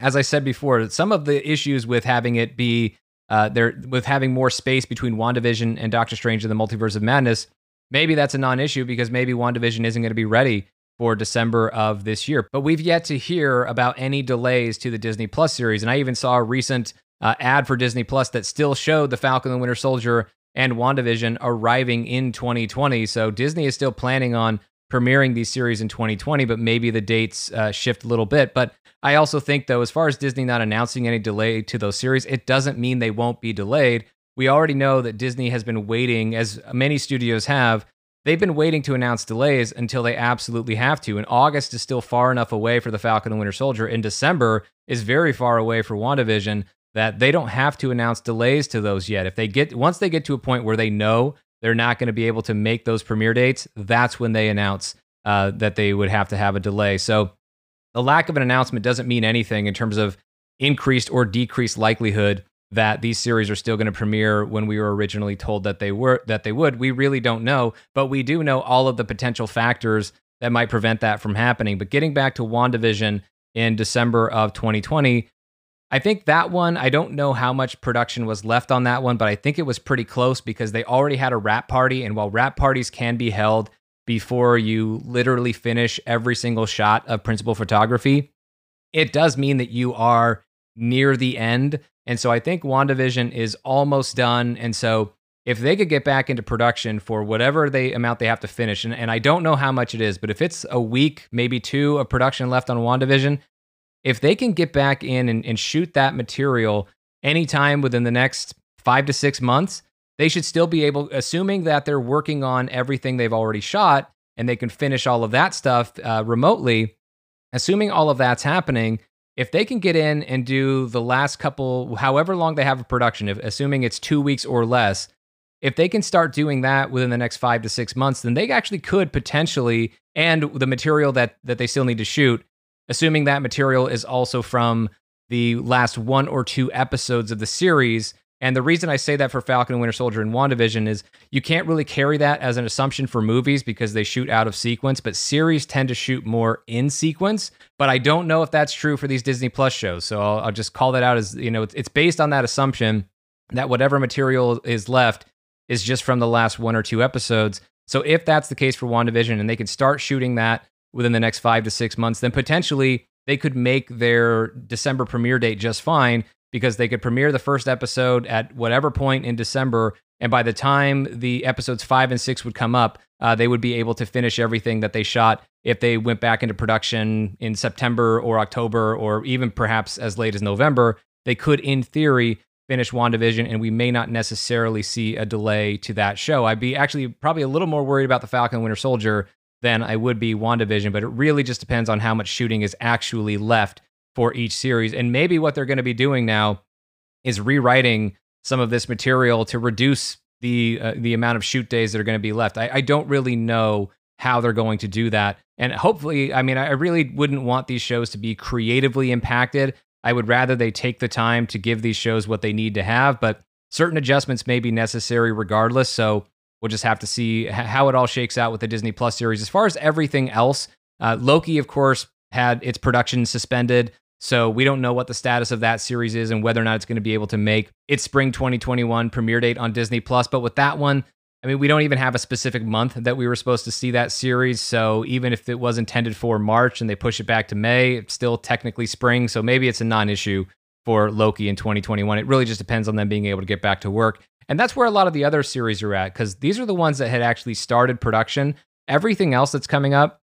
as I said before, some of the issues with having it be uh, there with having more space between WandaVision and Doctor Strange in the Multiverse of Madness, maybe that's a non-issue because maybe WandaVision isn't going to be ready for December of this year. But we've yet to hear about any delays to the Disney Plus series. And I even saw a recent uh, ad for Disney Plus that still showed the Falcon and the Winter Soldier and WandaVision arriving in 2020. So Disney is still planning on premiering these series in 2020, but maybe the dates uh, shift a little bit. But I also think, though, as far as Disney not announcing any delay to those series, it doesn't mean they won't be delayed. We already know that Disney has been waiting, as many studios have, they've been waiting to announce delays until they absolutely have to. And August is still far enough away for the Falcon and Winter Soldier, and December is very far away for WandaVision that they don't have to announce delays to those yet. If they get once they get to a point where they know they're not going to be able to make those premiere dates, that's when they announce uh, that they would have to have a delay. So the lack of an announcement doesn't mean anything in terms of increased or decreased likelihood that these series are still going to premiere when we were originally told that they were that they would. We really don't know, but we do know all of the potential factors that might prevent that from happening. But getting back to WandaVision in December of 2020, I think that one, I don't know how much production was left on that one, but I think it was pretty close because they already had a wrap party. And while wrap parties can be held before you literally finish every single shot of principal photography, it does mean that you are near the end. And so I think WandaVision is almost done. And so if they could get back into production for whatever they amount they have to finish, and, and I don't know how much it is, but if it's a week, maybe two of production left on WandaVision, if they can get back in and, and shoot that material anytime within the next five to six months, they should still be able, assuming that they're working on everything they've already shot and they can finish all of that stuff uh, remotely, assuming all of that's happening, if they can get in and do the last couple, however long they have a production, if, assuming it's two weeks or less, if they can start doing that within the next five to six months, then they actually could potentially, and the material that that they still need to shoot, assuming that material is also from the last one or two episodes of the series. And the reason I say that for Falcon and Winter Soldier and WandaVision is you can't really carry that as an assumption for movies because they shoot out of sequence, but series tend to shoot more in sequence. But I don't know if that's true for these Disney Plus shows. So I'll, I'll just call that out as, you know, it's, it's based on that assumption that whatever material is left is just from the last one or two episodes. So if that's the case for WandaVision and they can start shooting that within the next five to six months, then potentially they could make their December premiere date just fine because they could premiere the first episode at whatever point in December. And by the time the episodes five and six would come up, uh, they would be able to finish everything that they shot if they went back into production in September or October or even perhaps as late as November. They could, in theory, finish WandaVision, and we may not necessarily see a delay to that show. I'd be actually probably a little more worried about the Falcon Winter Soldier than I would be WandaVision, but it really just depends on how much shooting is actually left for each series. And maybe what they're going to be doing now is rewriting some of this material to reduce the uh, the amount of shoot days that are going to be left. I, I don't really know how they're going to do that. And hopefully, I mean, I really wouldn't want these shows to be creatively impacted. I would rather they take the time to give these shows what they need to have, but certain adjustments may be necessary regardless. So We'll just have to see how it all shakes out with the Disney Plus series. As far as everything else, uh, Loki, of course, had its production suspended. So we don't know what the status of that series is and whether or not it's going to be able to make its spring 2021 premiere date on Disney Plus. But with that one, I mean, we don't even have a specific month that we were supposed to see that series. So even if it was intended for March and they push it back to May, it's still technically spring. So maybe it's a non issue for Loki in 2021. It really just depends on them being able to get back to work. And that's where a lot of the other series are at because these are the ones that had actually started production. Everything else that's coming up,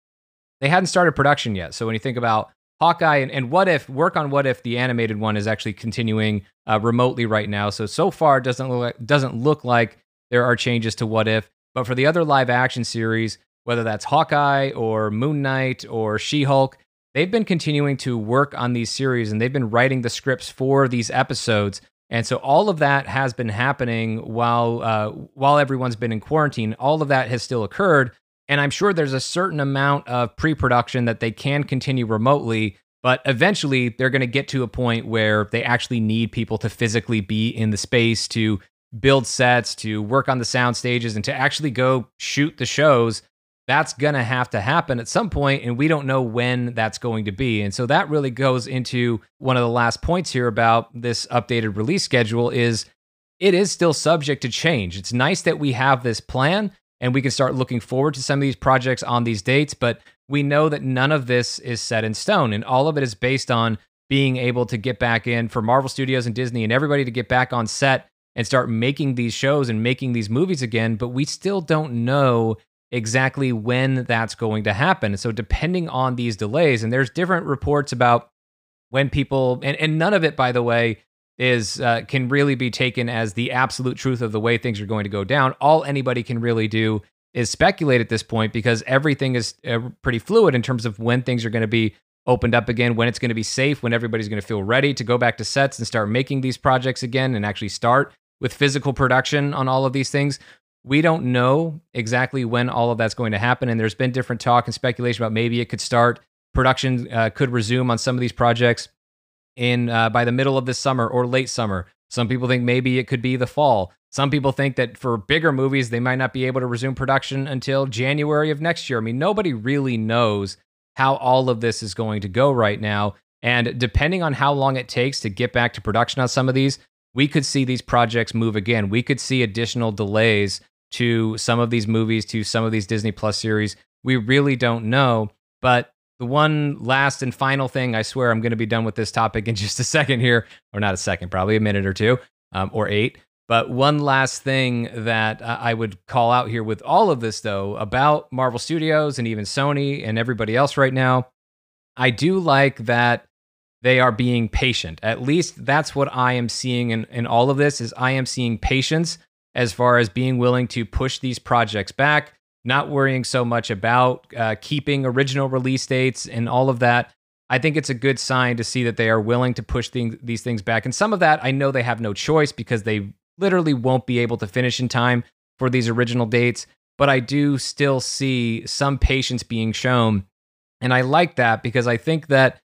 they hadn't started production yet. So when you think about Hawkeye and, and What If, work on What If, the animated one is actually continuing uh, remotely right now. So so far, it doesn't look like, doesn't look like there are changes to What If. But for the other live action series, whether that's Hawkeye or Moon Knight or She Hulk, they've been continuing to work on these series and they've been writing the scripts for these episodes. And so all of that has been happening while uh, while everyone's been in quarantine. All of that has still occurred, and I'm sure there's a certain amount of pre-production that they can continue remotely But eventually, they're going to get to a point where they actually need people to physically be in the space to build sets, to work on the sound stages, and to actually go shoot the shows. That's going to have to happen at some point, and we don't know when that's going to be. And so that really goes into one of the last points here about this updated release schedule is it is still subject to change. It's nice that we have this plan and we can start looking forward to some of these projects on these dates, but we know that none of this is set in stone and all of it is based on being able to get back in for Marvel Studios and Disney and everybody to get back on set and start making these shows and making these movies again, but we still don't know exactly when that's going to happen. So depending on these delays, and there's different reports about when people and, and none of it, by the way, is uh, can really be taken as the absolute truth of the way things are going to go down. All anybody can really do is speculate at this point because everything is uh, pretty fluid in terms of when things are going to be opened up again, when it's going to be safe, when everybody's going to feel ready to go back to sets and start making these projects again and actually start with physical production on all of these things. We don't know exactly when all of that's going to happen. And there's been different talk and speculation about maybe it could start, production uh, could resume on some of these projects in uh, by the middle of this summer or late summer. Some people think maybe it could be the fall. Some people think that for bigger movies, they might not be able to resume production until January of next year. I mean, nobody really knows how all of this is going to go right now. And depending on how long it takes to get back to production on some of these, we could see these projects move again. We could see additional delays to some of these movies, to some of these Disney Plus series. We really don't know. But the one last and final thing, I swear I'm going to be done with this topic in just a second here, or not a second, probably a minute or two um, or eight. But one last thing that I would call out here with all of this, though, about Marvel Studios and even Sony and everybody else right now, I do like that they are being patient. At least that's what I am seeing in, in all of this is I am seeing patience as far as being willing to push these projects back, not worrying so much about uh, keeping original release dates and all of that. I think it's a good sign to see that they are willing to push these things back. And some of that, I know they have no choice because they literally won't be able to finish in time for these original dates. But I do still see some patience being shown. And I like that because I think that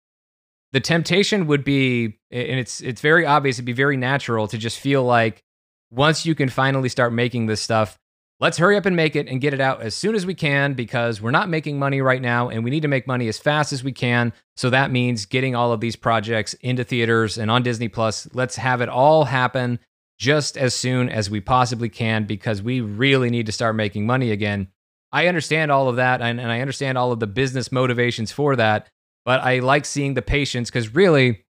the temptation would be, and it's it's very obvious, it'd be very natural to just feel like once you can finally start making this stuff, let's hurry up and make it and get it out as soon as we can because we're not making money right now and we need to make money as fast as we can. So that means getting all of these projects into theaters and on Disney Plus. Let's have it all happen just as soon as we possibly can because we really need to start making money again. I understand all of that and, and I understand all of the business motivations for that. But I like seeing the patience because really,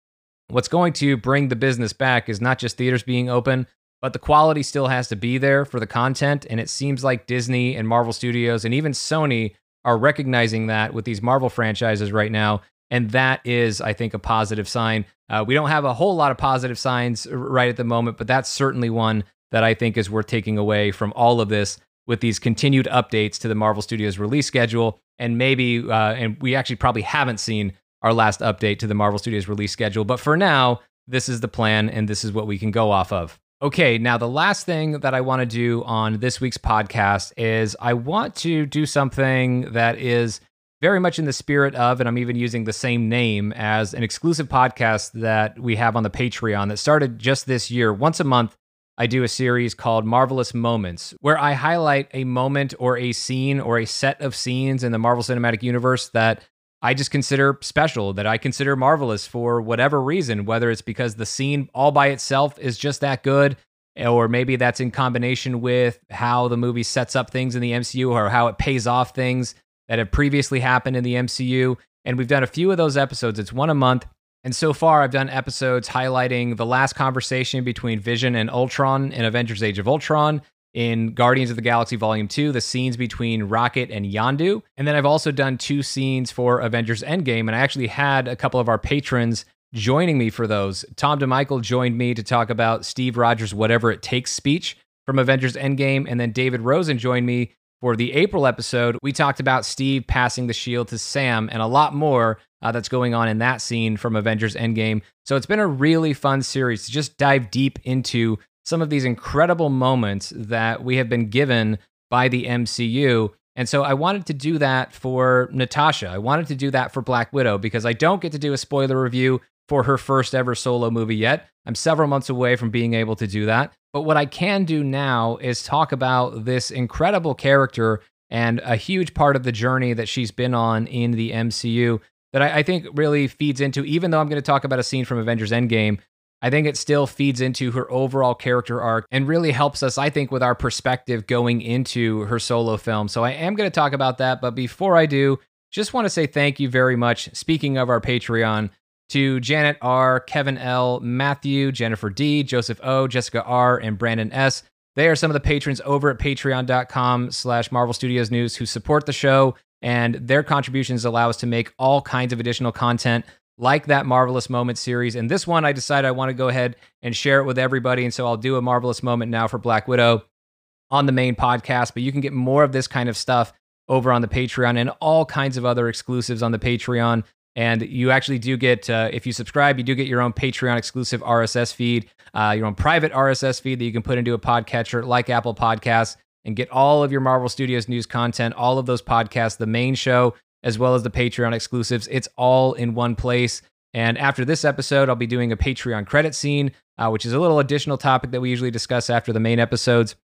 what's going to bring the business back is not just theaters being open, but the quality still has to be there for the content. And it seems like Disney and Marvel Studios and even Sony are recognizing that with these Marvel franchises right now. And that is, I think, a positive sign. Uh, we don't have a whole lot of positive signs right at the moment, but that's certainly one that I think is worth taking away from all of this with these continued updates to the Marvel Studios release schedule and maybe uh, and we actually probably haven't seen our last update to the Marvel Studios release schedule. But for now, this is the plan, and this is what we can go off of. Okay, now the last thing that I want to do on this week's podcast is I want to do something that is very much in the spirit of, and I'm even using the same name as an exclusive podcast that we have on the Patreon that started just this year. Once a month, I do a series called Marvelous Moments, where I highlight a moment or a scene or a set of scenes in the Marvel Cinematic Universe that I just consider special, that I consider marvelous for whatever reason, whether it's because the scene all by itself is just that good, or maybe that's in combination with how the movie sets up things in the MCU or how it pays off things that have previously happened in the MCU. And we've done a few of those episodes. It's one a month. And so far, I've done episodes highlighting the last conversation between Vision and Ultron in Avengers Age of Ultron, in Guardians of the Galaxy Volume 2, the scenes between Rocket and Yondu. And then I've also done two scenes for Avengers Endgame, and I actually had a couple of our patrons joining me for those. Tom DeMichael joined me to talk about Steve Rogers' Whatever It Takes speech from Avengers Endgame, and then David Rosen joined me for the April episode. We talked about Steve passing the shield to Sam and a lot more uh, that's going on in that scene from Avengers Endgame. So it's been a really fun series to just dive deep into some of these incredible moments that we have been given by the MCU. And so I wanted to do that for Natasha. I wanted to do that for Black Widow because I don't get to do a spoiler review for her first ever solo movie yet. I'm several months away from being able to do that. But what I can do now is talk about this incredible character and a huge part of the journey that she's been on in the MCU that I, I think really feeds into, even though I'm going to talk about a scene from Avengers Endgame, I think it still feeds into her overall character arc and really helps us, I think, with our perspective going into her solo film. So I am going to talk about that. But before I do, just want to say thank you very much. Speaking of our Patreon, to Janet R., Kevin L., Matthew, Jennifer D., Joseph O., Jessica R., and Brandon S. They are some of the patrons over at patreon.com slash Marvel Studios News who support the show, and their contributions allow us to make all kinds of additional content like that Marvelous Moment series. And this one, I decided I want to go ahead and share it with everybody. And so I'll do a Marvelous Moment now for Black Widow on the main podcast, but you can get more of this kind of stuff over on the Patreon and all kinds of other exclusives on the Patreon. And you actually do get, uh, if you subscribe, you do get your own Patreon exclusive RSS feed, uh, your own private RSS feed that you can put into a podcatcher like Apple Podcasts and get all of your Marvel Studios news content, all of those podcasts, the main show, as well as the Patreon exclusives. It's all in one place. And after this episode, I'll be doing a Patreon credit scene, uh, which is a little additional topic that we usually discuss after the main episodes.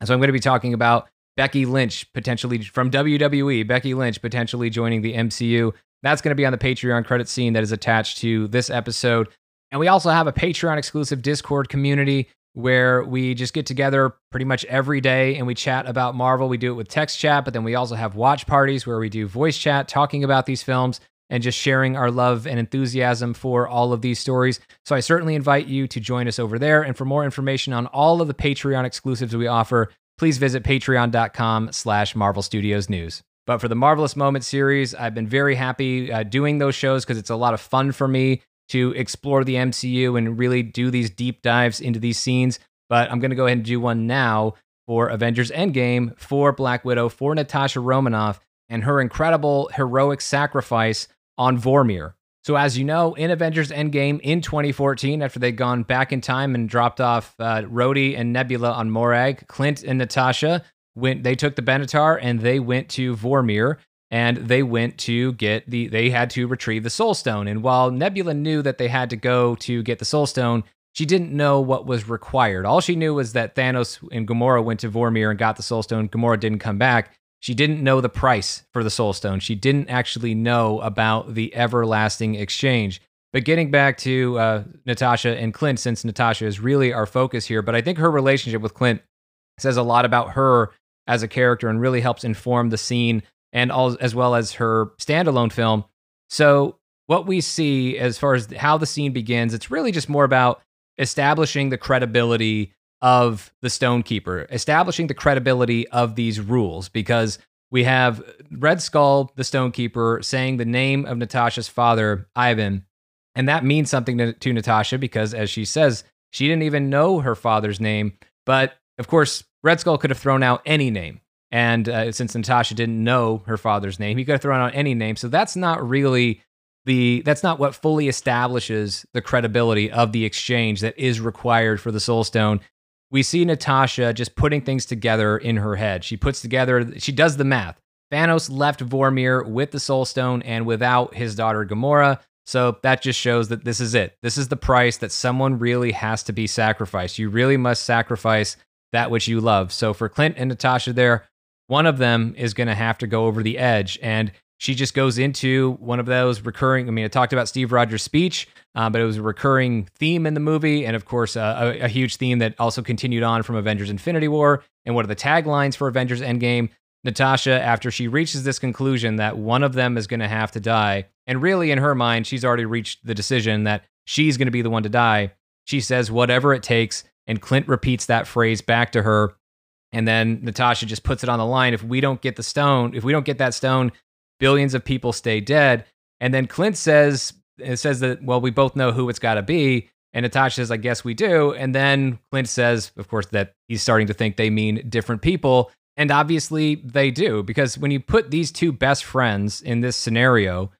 And so I'm going to be talking about Becky Lynch potentially from WWE, Becky Lynch potentially joining the MCU. That's going to be on the Patreon credit scene that is attached to this episode. And we also have a Patreon exclusive Discord community where we just get together pretty much every day and we chat about Marvel. We do it with text chat, but then we also have watch parties where we do voice chat talking about these films and just sharing our love and enthusiasm for all of these stories. So I certainly invite you to join us over there. And for more information on all of the Patreon exclusives we offer, please visit patreon.com slash Marvel Studios News. But for the Marvelous Moment series, I've been very happy uh, doing those shows because it's a lot of fun for me to explore the MCU and really do these deep dives into these scenes. But I'm going to go ahead and do one now for Avengers Endgame, for Black Widow, for Natasha Romanoff, and her incredible heroic sacrifice on Vormir. So, as you know, in Avengers Endgame in 2014, after they'd gone back in time and dropped off uh, Rhodey and Nebula on Morag, Clint and Natasha went. They took the Benatar and they went to Vormir and they went to get the they had to retrieve the soul stone. And while nebula knew that they had to go to get the soul stone she didn't know what was required. All she knew was that thanos and gamora went to vormir and got the soul stone. Gamora didn't come back. She didn't know the price for the soul stone. She didn't actually know about the everlasting exchange. But getting back to uh, natasha and clint since natasha is really our focus here but i think her relationship with clint says a lot about her as a character and really helps inform the scene and all, as well as her standalone film. So what we see as far as how the scene begins, it's really just more about establishing the credibility of the Stonekeeper, establishing the credibility of these rules because we have Red Skull, the Stonekeeper, saying the name of Natasha's father, Ivan. And that means something to, to Natasha because, as she says, she didn't even know her father's name. But of course, Red Skull could have thrown out any name. And uh, since Natasha didn't know her father's name, he could have thrown out any name. So that's not really the that's not what fully establishes the credibility of the exchange that is required for the Soul Stone. We see Natasha just putting things together in her head. She puts together, she does the math. Thanos left Vormir with the Soul Stone and without his daughter Gamora. So that just shows that this is it. This is the price that someone really has to be sacrificed. You really must sacrifice that which you love. So for Clint and Natasha there, one of them is going to have to go over the edge. And she just goes into one of those recurring. I mean, I talked about Steve Rogers' speech, uh, but it was a recurring theme in the movie. And of course, uh, a, a, huge theme that also continued on from Avengers Infinity War. And what are the taglines for Avengers Endgame? Natasha, after she reaches this conclusion that one of them is going to have to die, and really in her mind, she's already reached the decision that she's going to be the one to die. She says, whatever it takes. And Clint repeats that phrase back to her and then Natasha just puts it on the line. If we don't get the stone, if we don't get that stone, billions of people stay dead. And then Clint says, it says that, well, we both know who it's got to be. And Natasha says, I guess we do. And then Clint says, of course, that he's starting to think they mean different people. And obviously they do, because when you put these two best friends in this scenario,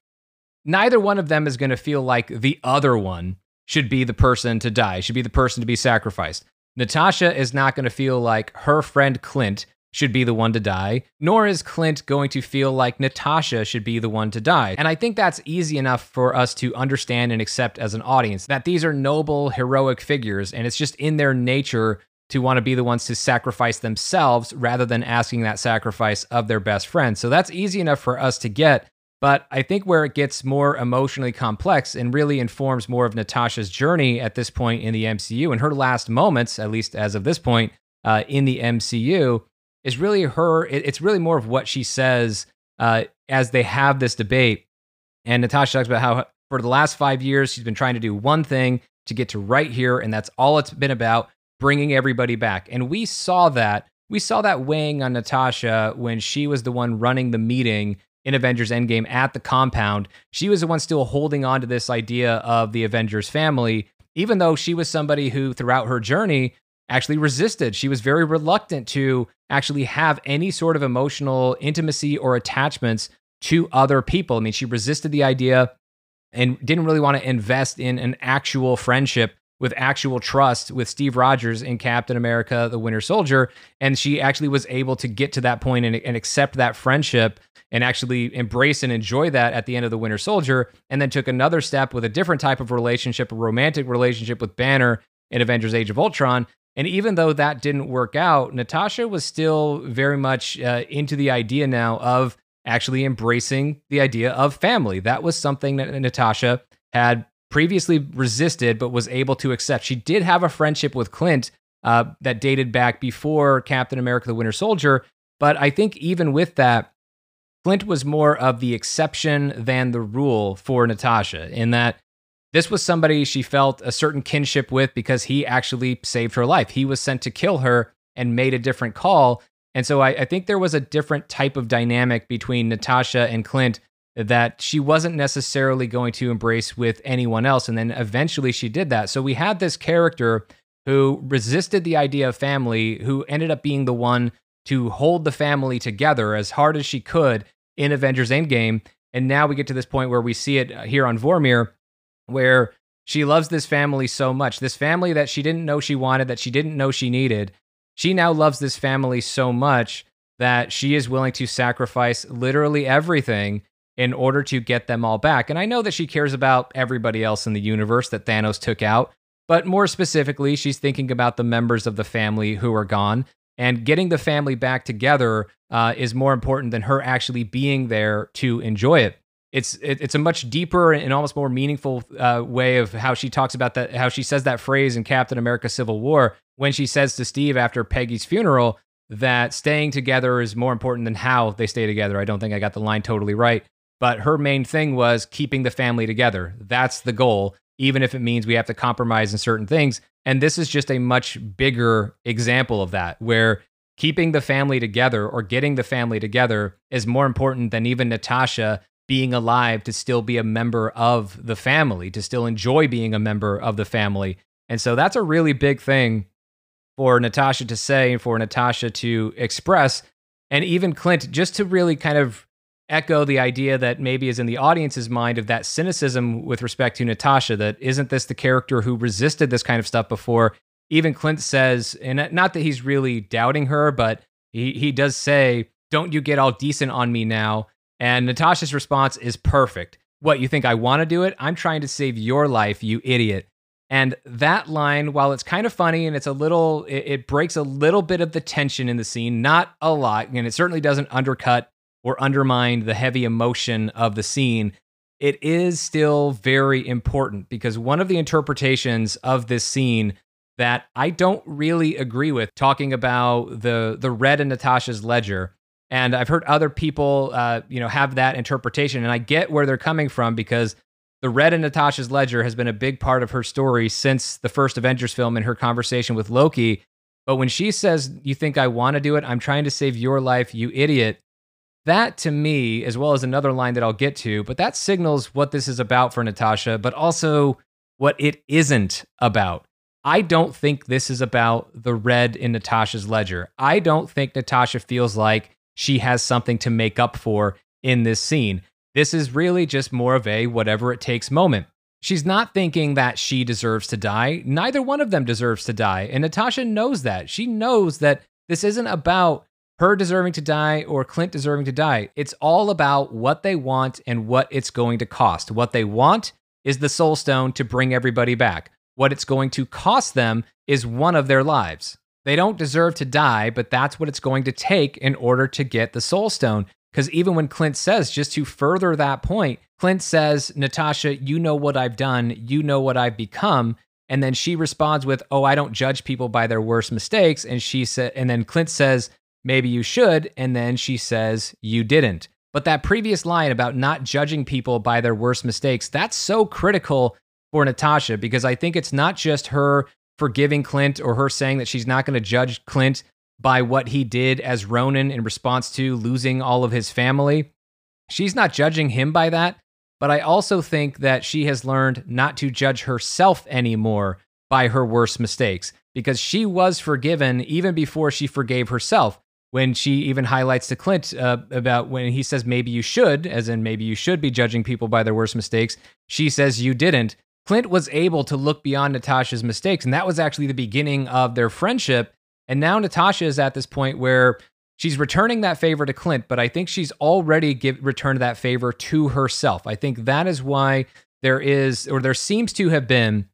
neither one of them is going to feel like the other one should be the person to die, should be the person to be sacrificed. Natasha is not going to feel like her friend Clint should be the one to die, nor is Clint going to feel like Natasha should be the one to die. And I think that's easy enough for us to understand and accept as an audience that these are noble, heroic figures, and it's just in their nature to want to be the ones to sacrifice themselves rather than asking that sacrifice of their best friend. So that's easy enough for us to get. But I think where it gets more emotionally complex and really informs more of Natasha's journey at this point in the MCU and her last moments, at least as of this point uh, in the MCU, is really her. It's really more of what she says uh, as they have this debate. And Natasha talks about how for the last five years, she's been trying to do one thing to get to right here. And that's all it's been about bringing everybody back. And we saw that. We saw that weighing on Natasha when she was the one running the meeting in Avengers Endgame at the compound. She was the one still holding on to this idea of the Avengers family, even though she was somebody who, throughout her journey, actually resisted. She was very reluctant to actually have any sort of emotional intimacy or attachments to other people. I mean, she resisted the idea and didn't really want to invest in an actual friendship with actual trust with Steve Rogers in Captain America the Winter Soldier. And she actually was able to get to that point and, and accept that friendship and actually embrace and enjoy that at the end of the Winter Soldier. And then took another step with a different type of relationship, a romantic relationship with Banner in Avengers Age of Ultron. And even though that didn't work out, Natasha was still very much uh, into the idea now of actually embracing the idea of family. That was something that Natasha had previously resisted, but was able to accept. She did have a friendship with Clint uh, that dated back before Captain America the Winter Soldier. But I think even with that, Clint was more of the exception than the rule for Natasha, in that this was somebody she felt a certain kinship with because he actually saved her life. He was sent to kill her and made a different call. And so I, I, think there was a different type of dynamic between Natasha and Clint that she wasn't necessarily going to embrace with anyone else. And then eventually she did that. So we had this character who resisted the idea of family, who ended up being the one to hold the family together as hard as she could in Avengers Endgame. And now we get to this point where we see it uh, here on Vormir, where she loves this family so much. This family that she didn't know she wanted, that she didn't know she needed. She now loves this family so much that she is willing to sacrifice literally everything in order to get them all back. And I know that she cares about everybody else in the universe that Thanos took out, but more specifically, she's thinking about the members of the family who are gone. And getting the family back together uh, is more important than her actually being there to enjoy it it's it, it's a much deeper and almost more meaningful uh, way of how she talks about that how she says that phrase in Captain America Civil War when she says to Steve after Peggy's funeral that staying together is more important than how they stay together. I don't think I got the line totally right, but her main thing was keeping the family together. That's the goal, even if it means we have to compromise in certain things. And this is just a much bigger example of that, where keeping the family together or getting the family together is more important than even Natasha being alive to still be a member of the family, to still enjoy being a member of the family. And so that's a really big thing for Natasha to say and for Natasha to express. And even Clint, just to really kind of echo the idea that maybe is in the audience's mind of that cynicism with respect to Natasha, that isn't this the character who resisted this kind of stuff before? Even Clint says, and not that he's really doubting her, but he, he does say, Don't you get all decent on me now? And Natasha's response is perfect. What, you think I want to do it? I'm trying to save your life, you idiot. And that line, while it's kind of funny and it's a little, it, it, breaks a little bit of the tension in the scene, not a lot, and it certainly doesn't undercut or undermine the heavy emotion of the scene. It is still very important because one of the interpretations of this scene that I don't really agree with, talking about the the red in Natasha's ledger, and I've heard other people, uh, you know, have that interpretation, and I get where they're coming from because the red in Natasha's ledger has been a big part of her story since the first Avengers film and her conversation with Loki. But when she says, "You think I want to do it? I'm trying to save your life, you idiot." That to me, as well as another line that I'll get to, but that signals what this is about for Natasha, but also what it isn't about. I don't think this is about the red in Natasha's ledger. I don't think Natasha feels like she has something to make up for in this scene. This is really just more of a whatever it takes moment. She's not thinking that she deserves to die. Neither one of them deserves to die. And Natasha knows that. She knows that this isn't about her deserving to die or Clint deserving to die. It's all about what they want and what it's going to cost. What they want is the soul stone to bring everybody back. What it's going to cost them is one of their lives. They don't deserve to die, but that's what it's going to take in order to get the soul stone. Because even when Clint says, just to further that point, Clint says, Natasha, you know what I've done, you know what I've become. And then she responds with, Oh, I don't judge people by their worst mistakes. And she said, and then Clint says, Maybe you should. And then she says, You didn't. But that previous line about not judging people by their worst mistakes, that's so critical for Natasha because I think it's not just her forgiving Clint or her saying that she's not going to judge Clint by what he did as Ronin in response to losing all of his family. She's not judging him by that, but I also think that she has learned not to judge herself anymore by her worst mistakes because she was forgiven even before she forgave herself when she even highlights to Clint uh, about when he says maybe you should, as in maybe you should be judging people by their worst mistakes, she says you didn't. Clint was able to look beyond Natasha's mistakes, and that was actually the beginning of their friendship. And now Natasha is at this point where she's returning that favor to Clint, but I think she's already give, returned that favor to herself. I think that is why there is, or there seems to have been,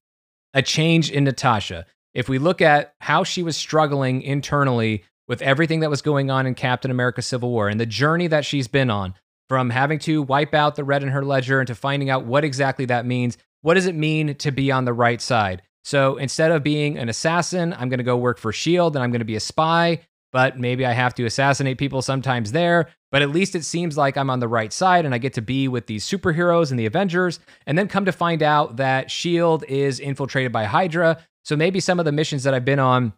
a change in Natasha. If we look at how she was struggling internally with everything that was going on in Captain America Civil War and the journey that she's been on from having to wipe out the red in her ledger and to finding out what exactly that means. What does it mean to be on the right side? So instead of being an assassin, I'm going to go work for S.H.I.E.L.D. and I'm going to be a spy, but maybe I have to assassinate people sometimes there. But at least it seems like I'm on the right side and I get to be with these superheroes and the Avengers. And then come to find out that S.H.I.E.L.D. is infiltrated by Hydra. So maybe some of the missions that I've been on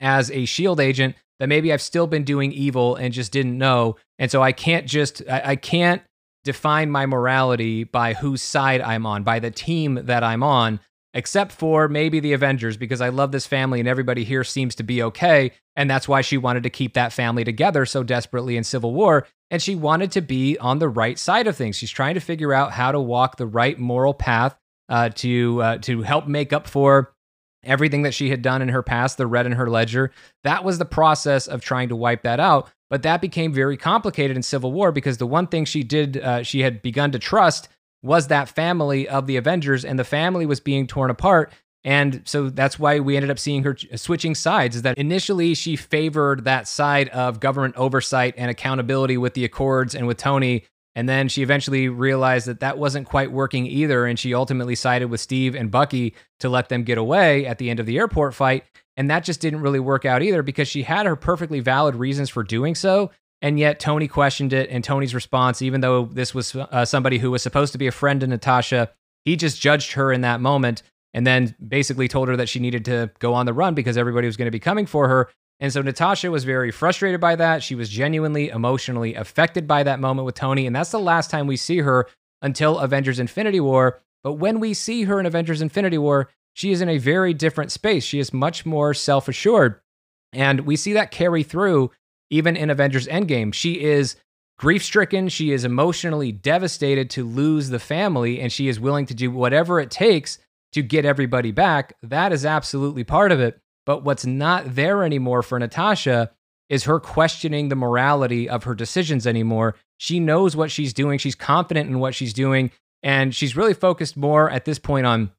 as a S.H.I.E.L.D. agent that maybe I've still been doing evil and just didn't know. And so I can't just, I, I can't define my morality by whose side I'm on, by the team that I'm on, except for maybe the Avengers, because I love this family and everybody here seems to be okay. And that's why she wanted to keep that family together so desperately in Civil War. And she wanted to be on the right side of things. She's trying to figure out how to walk the right moral path uh, to uh, to help make up for everything that she had done in her past, the red in her ledger. That was the process of trying to wipe that out. But that became very complicated in Civil War because the one thing she did, uh, she had begun to trust was that family of the Avengers, and the family was being torn apart. And so that's why we ended up seeing her switching sides. Is that initially she favored that side of government oversight and accountability with the Accords and with Tony and then she eventually realized that that wasn't quite working either. And she ultimately sided with Steve and Bucky to let them get away at the end of the airport fight. And that just didn't really work out either because she had her perfectly valid reasons for doing so. And yet Tony questioned it. And Tony's response, even though this was uh, somebody who was supposed to be a friend to Natasha, he just judged her in that moment and then basically told her that she needed to go on the run because everybody was going to be coming for her. And so Natasha was very frustrated by that. She was genuinely emotionally affected by that moment with Tony. And that's the last time we see her until Avengers Infinity War. But when we see her in Avengers Infinity War, she is in a very different space. She is much more self assured. And we see that carry through even in Avengers Endgame. She is grief stricken. She is emotionally devastated to lose the family, and she is willing to do whatever it takes to get everybody back. That is absolutely part of it. But what's not there anymore for Natasha is her questioning the morality of her decisions anymore. She knows what she's doing, she's confident in what she's doing, and she's really focused more at this point on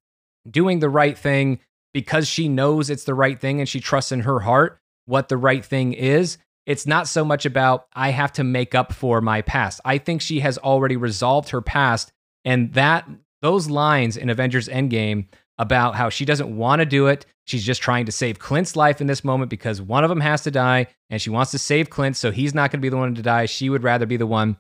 doing the right thing because she knows it's the right thing and she trusts in her heart what the right thing is. It's not so much about, I have to make up for my past. I think she has already resolved her past. And that, those lines in Avengers Endgame about how she doesn't want to do it. She's just trying to save Clint's life in this moment because one of them has to die and she wants to save Clint. So he's not going to be the one to die. She would rather be the one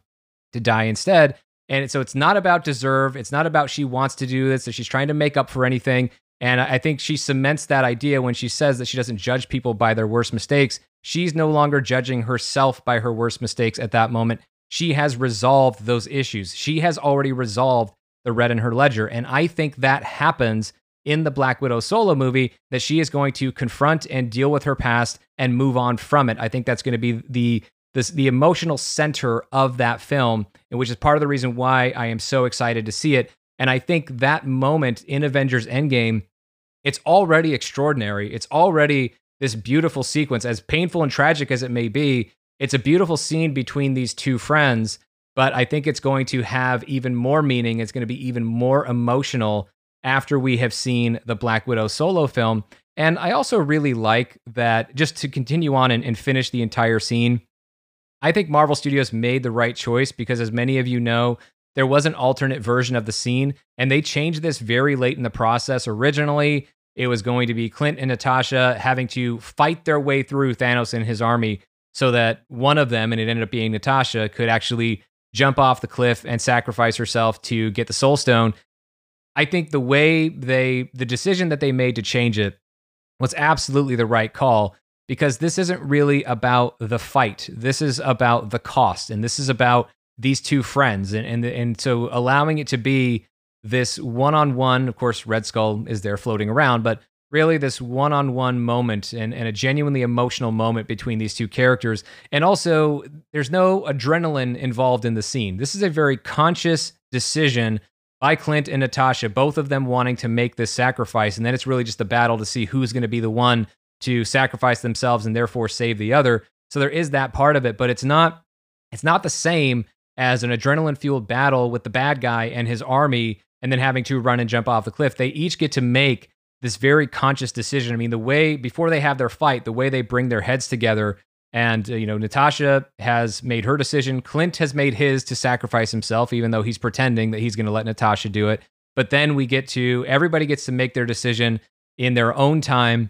to die instead. And so it's not about deserve. It's not about she wants to do this. So she's trying to make up for anything. And I think she cements that idea when she says that she doesn't judge people by their worst mistakes. She's no longer judging herself by her worst mistakes at that moment. She has resolved those issues. She has already resolved the red in her ledger. And I think that happens in the Black Widow solo movie that she is going to confront and deal with her past and move on from it. I think that's going to be the the emotional center of that film, which is part of the reason why I am so excited to see it. And I think that moment in Avengers Endgame, it's already extraordinary. It's already this beautiful sequence, as painful and tragic as it may be. it's a beautiful scene between these two friends, but I think it's going to have even more meaning. It's going to be even more emotional after we have seen the Black Widow solo film. And I also really like that, just to continue on and, and finish the entire scene, I think Marvel Studios made the right choice because, as many of you know, there was an alternate version of the scene, and they changed this very late in the process. Originally, it was going to be Clint and Natasha having to fight their way through Thanos and his army so that one of them, and it ended up being Natasha, could actually jump off the cliff and sacrifice herself to get the Soul Stone. I think the way they, the decision that they made to change it was absolutely the right call because this isn't really about the fight. This is about the cost, and this is about these two friends, and and and so allowing it to be this one-on-one. Of course, Red Skull is there floating around, but really this one-on-one moment and, and a genuinely emotional moment between these two characters and also there's no adrenaline involved in the scene this is a very conscious decision by clint and natasha both of them wanting to make this sacrifice and then it's really just a battle to see who's going to be the one to sacrifice themselves and therefore save the other so there is that part of it but it's not it's not the same as an adrenaline fueled battle with the bad guy and his army and then having to run and jump off the cliff. They each get to make this very conscious decision. I mean, the way before they have their fight, the way they bring their heads together. And, uh, you know, Natasha has made her decision. Clint has made his to sacrifice himself, even though he's pretending that he's going to let Natasha do it. But then we get to everybody gets to make their decision in their own time.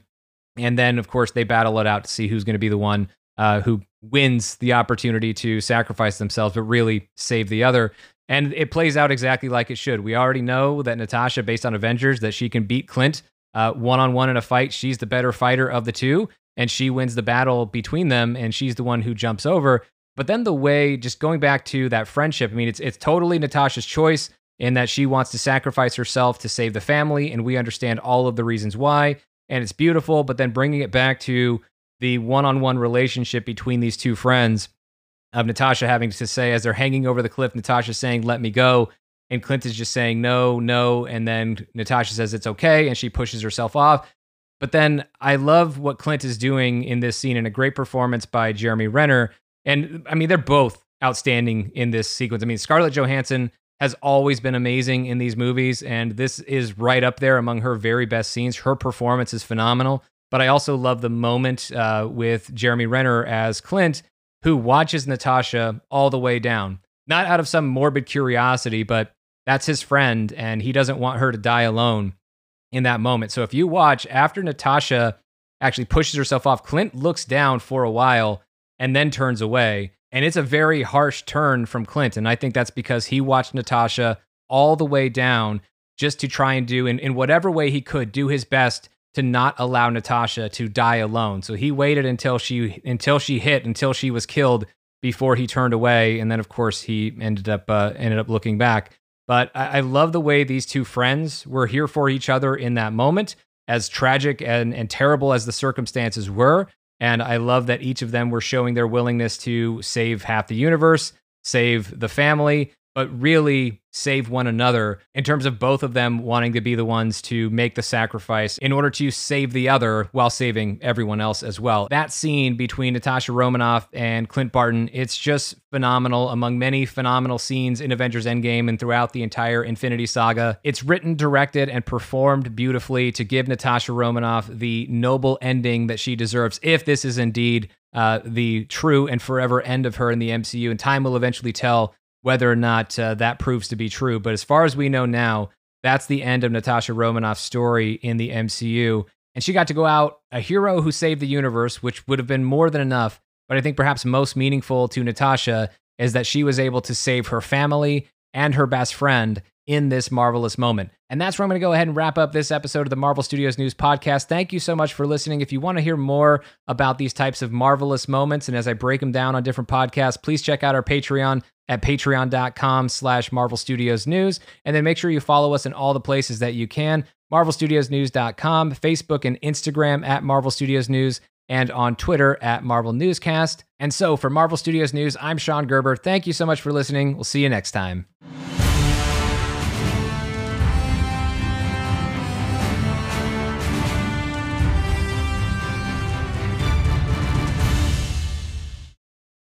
And then, of course, they battle it out to see who's going to be the one uh, who wins the opportunity to sacrifice themselves, but really save the other. And it plays out exactly like it should. We already know that Natasha, based on Avengers, that she can beat Clint one on one in a fight. She's the better fighter of the two, and she wins the battle between them, and she's the one who jumps over. But then the way, just going back to that friendship, I mean, it's it's totally Natasha's choice in that she wants to sacrifice herself to save the family, and we understand all of the reasons why, and it's beautiful. But then bringing it back to the one-on-one relationship between these two friends of Natasha having to say as they're hanging over the cliff, Natasha saying, "Let me go," and Clint is just saying, "No, no," and then Natasha says it's okay, and she pushes herself off. But then I love what Clint is doing in this scene, and a great performance by Jeremy Renner. And I mean, they're both outstanding in this sequence. I mean, Scarlett Johansson has always been amazing in these movies, and this is right up there among her very best scenes. Her performance is phenomenal. But I also love the moment uh, with Jeremy Renner as Clint, who watches Natasha all the way down. Not out of some morbid curiosity, but that's his friend, and he doesn't want her to die alone in that moment. So if you watch after Natasha actually pushes herself off, Clint looks down for a while and then turns away. And it's a very harsh turn from Clint. And I think that's because he watched Natasha all the way down just to try and do, in, in whatever way he could, do his best to not allow Natasha to die alone. So he waited until she until she hit until she was killed before he turned away, and then of course he ended up uh, ended up looking back. But I, I love the way these two friends were here for each other in that moment, as tragic and, and terrible as the circumstances were. And I love that each of them were showing their willingness to save half the universe, save the family, but really save one another in terms of both of them wanting to be the ones to make the sacrifice in order to save the other while saving everyone else as well. That scene between Natasha Romanoff and Clint Barton, it's just phenomenal among many phenomenal scenes in Avengers Endgame and throughout the entire Infinity Saga. It's written, directed, and performed beautifully to give Natasha Romanoff the noble ending that she deserves if this is indeed uh, the true and forever end of her in the MCU. And time will eventually tell whether or not uh, that proves to be true. But as far as we know now, that's the end of Natasha Romanoff's story in the MCU. And she got to go out a hero who saved the universe, which would have been more than enough. But I think perhaps most meaningful to Natasha is that she was able to save her family and her best friend in this marvelous moment. And that's where I'm going to go ahead and wrap up this episode of the Marvel Studios News Podcast. Thank you so much for listening. If you want to hear more about these types of marvelous moments and as I break them down on different podcasts, please check out our Patreon at patreon.com slash Marvel Studios News. And then make sure you follow us in all the places that you can. MarvelStudiosNews.com, Facebook and Instagram at Marvel Studios News, and on Twitter at Marvel Newscast. And so for Marvel Studios News, I'm Sean Gerber. Thank you so much for listening. We'll see you next time.